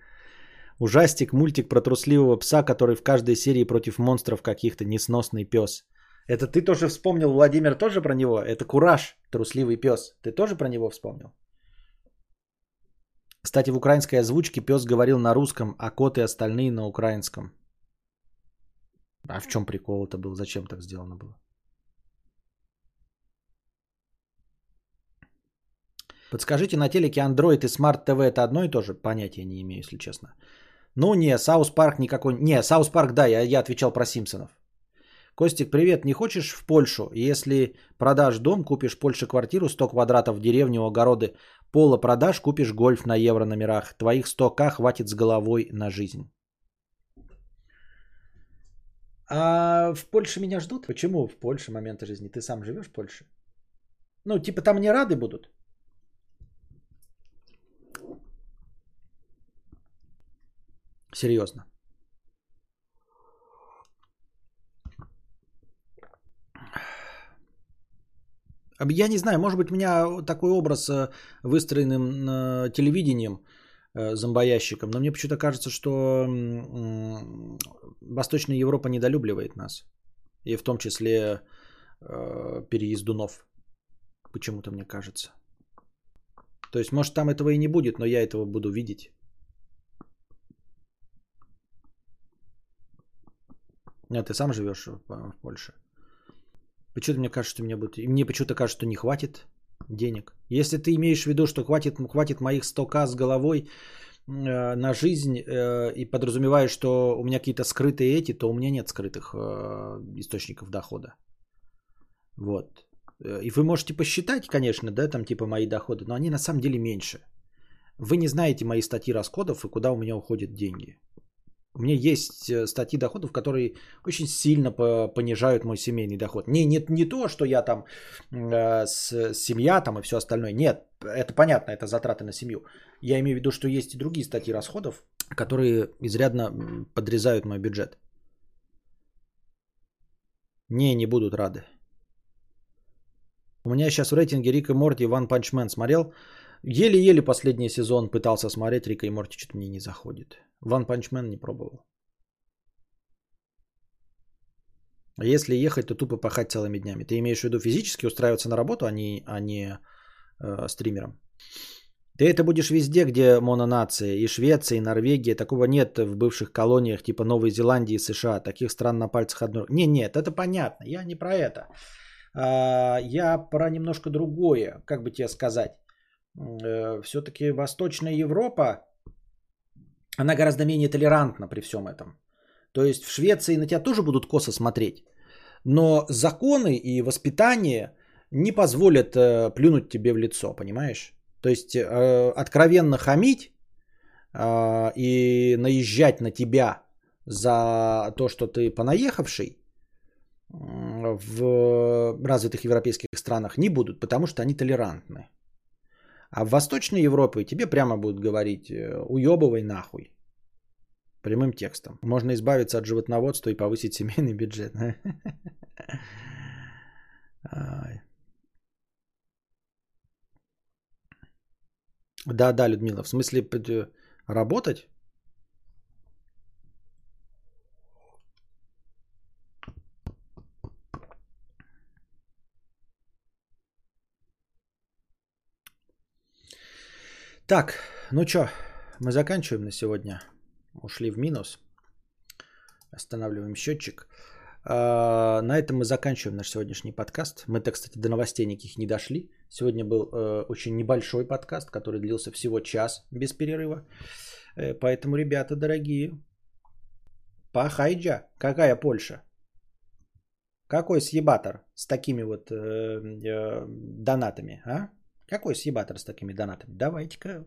Ужастик, мультик про трусливого пса, который в каждой серии против монстров каких-то несносный пес. Это ты тоже вспомнил, Владимир, тоже про него? Это Кураж, трусливый пес. Ты тоже про него вспомнил? Кстати, в украинской озвучке пес говорил на русском, а кот и остальные на украинском. А в чем прикол это был? Зачем так сделано было? Подскажите, на телеке Android и Smart TV это одно и то же? Понятия не имею, если честно. Ну не, South Park никакой... Не, South Park, да, я, я отвечал про Симпсонов. Костик, привет, не хочешь в Польшу? Если продашь дом, купишь в Польше квартиру 100 квадратов в деревне у огороды, пола продашь, купишь Golf на евро номерах. Твоих 100к хватит с головой на жизнь. А в Польше меня ждут? Почему в Польше моменты жизни? Ты сам живешь в Польше? Ну, типа там не рады будут? Серьезно. Я не знаю, может быть, у меня такой образ э, выстроенным телевидением – Э, зомбоящиком. Но мне почему-то кажется, что Восточная Европа недолюбливает нас. И в том числе э, переездунов. Почему-то мне кажется. То есть, может, там этого и не будет, но я этого буду видеть. А ты сам живешь в Польше? Почему-то мне кажется, что мне будет... И мне почему-то кажется, что не хватит денег. Если ты имеешь в виду, что хватит, хватит моих 100к с головой э, на жизнь э, и подразумеваешь, что у меня какие-то скрытые эти, то у меня нет скрытых э, источников дохода. Вот. Э, и вы можете посчитать, конечно, да, там типа мои доходы, но они на самом деле меньше. Вы не знаете мои статьи расходов и куда у меня уходят деньги. У меня есть э, статьи доходов, которые очень сильно понижают мой семейный доход. Не, не, не то, что я там э, с, семья там и все остальное. Нет, это понятно, это затраты на семью. Я имею в виду, что есть и другие статьи расходов, которые изрядно подрезают мой бюджет. Не, не будут рады. У меня сейчас в рейтинге Рик и Морти Ван Панчмен смотрел. Еле-еле последний сезон пытался смотреть Рика и Морти, что-то мне не заходит. Ван Панчмен не пробовал. А если ехать, то тупо пахать целыми днями. Ты имеешь в виду физически устраиваться на работу, а не, а не э, стримером? Ты это будешь везде, где мононация. И Швеция, и Норвегия. Такого нет в бывших колониях типа Новой Зеландии и США. Таких стран на пальцах одной. Не, нет, это понятно. Я не про это. А, я про немножко другое. Как бы тебе сказать. э, все-таки Восточная Европа, она гораздо менее толерантна при всем этом. То есть в Швеции на тебя тоже будут косо смотреть, но законы и воспитание не позволят э, плюнуть тебе в лицо, понимаешь? То есть э, откровенно хамить э, и наезжать на тебя за то, что ты понаехавший в развитых европейских странах не будут, потому что они толерантны. А в Восточной Европе тебе прямо будут говорить э, уебывай нахуй. Прямым текстом. Можно избавиться от животноводства и повысить семейный бюджет. Да, да, Людмила, в смысле работать? Так, ну что, мы заканчиваем на сегодня. Ушли в минус. Останавливаем счетчик. А, на этом мы заканчиваем наш сегодняшний подкаст. Мы-то, кстати, до новостей никаких не дошли. Сегодня был э, очень небольшой подкаст, который длился всего час без перерыва. Э, поэтому, ребята дорогие, пахайджа. Какая Польша? Какой съебатор с такими вот э, донатами, а? Какой съебатор с такими донатами? Давайте-ка.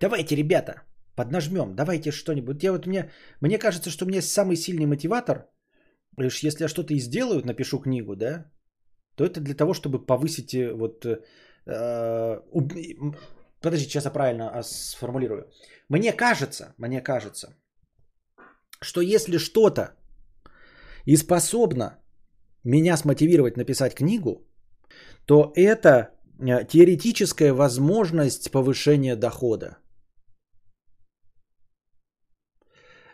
Давайте, ребята, поднажмем. Давайте что-нибудь. Я вот мне, мне кажется, что у меня самый сильный мотиватор. Лишь если я что-то и сделаю, напишу книгу, да, то это для того, чтобы повысить э, вот... Э, подожди, сейчас я правильно а, сформулирую. Мне кажется, мне кажется, что если что-то и способно меня смотивировать написать книгу, то это Э, теоретическая возможность повышения дохода.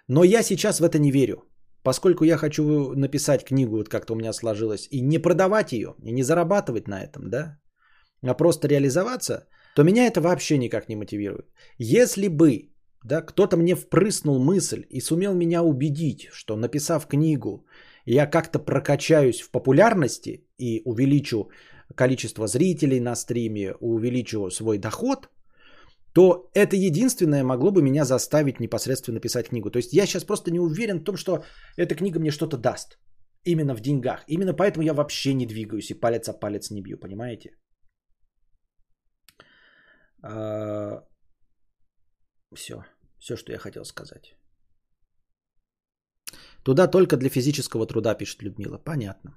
Но я сейчас в это не верю. Поскольку я хочу написать книгу, вот как-то у меня сложилось, и не продавать ее, и не зарабатывать на этом, да, а просто реализоваться, то меня это вообще никак не мотивирует. Если бы да, кто-то мне впрыснул мысль и сумел меня убедить, что написав книгу, я как-то прокачаюсь в популярности и увеличу количество зрителей на стриме, увеличу свой доход, то это единственное могло бы меня заставить непосредственно писать книгу. То есть я сейчас просто не уверен в том, что эта книга мне что-то даст. Именно в деньгах. Именно поэтому я вообще не двигаюсь и палец о палец не бью, понимаете? А, Все. Все, что я хотел сказать. Туда только для физического труда, пишет Людмила. Понятно.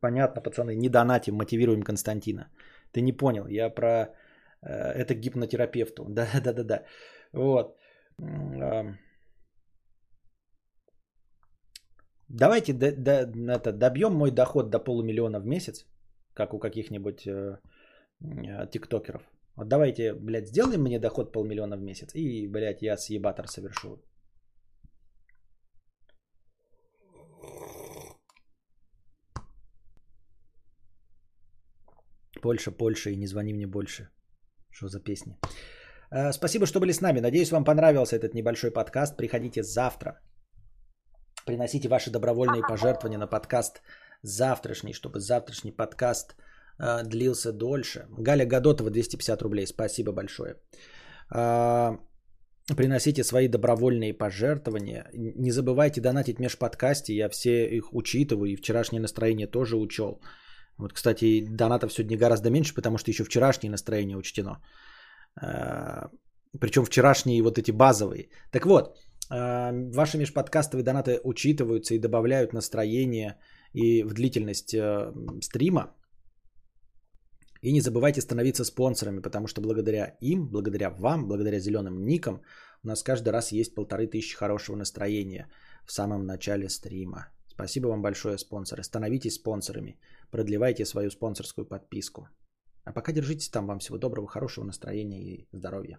Понятно, пацаны, не донатим, мотивируем Константина. Ты не понял, я про э, это гипнотерапевту. Да, да, да, да. Вот. Давайте до, до, это, добьем мой доход до полумиллиона в месяц, как у каких-нибудь э, э, тиктокеров. Вот давайте, блядь, сделаем мне доход полмиллиона в месяц, и, блядь, я съебатор совершу. Польша, Польша и не звони мне больше. Что за песни? Э, спасибо, что были с нами. Надеюсь, вам понравился этот небольшой подкаст. Приходите завтра. Приносите ваши добровольные пожертвования на подкаст завтрашний, чтобы завтрашний подкаст э, длился дольше. Галя Гадотова 250 рублей. Спасибо большое. Э, приносите свои добровольные пожертвования. Не забывайте донатить межподкасте. Я все их учитываю и вчерашнее настроение тоже учел. Вот, кстати, донатов сегодня гораздо меньше, потому что еще вчерашнее настроение учтено. А, Причем вчерашние вот эти базовые. Так вот, а, ваши межподкастовые донаты учитываются и добавляют настроение и в длительность э, стрима. И не забывайте становиться спонсорами, потому что благодаря им, благодаря вам, благодаря зеленым никам, у нас каждый раз есть полторы тысячи хорошего настроения в самом начале стрима. Спасибо вам большое, спонсоры. Становитесь спонсорами. Продлевайте свою спонсорскую подписку. А пока держитесь там. Вам всего доброго, хорошего настроения и здоровья.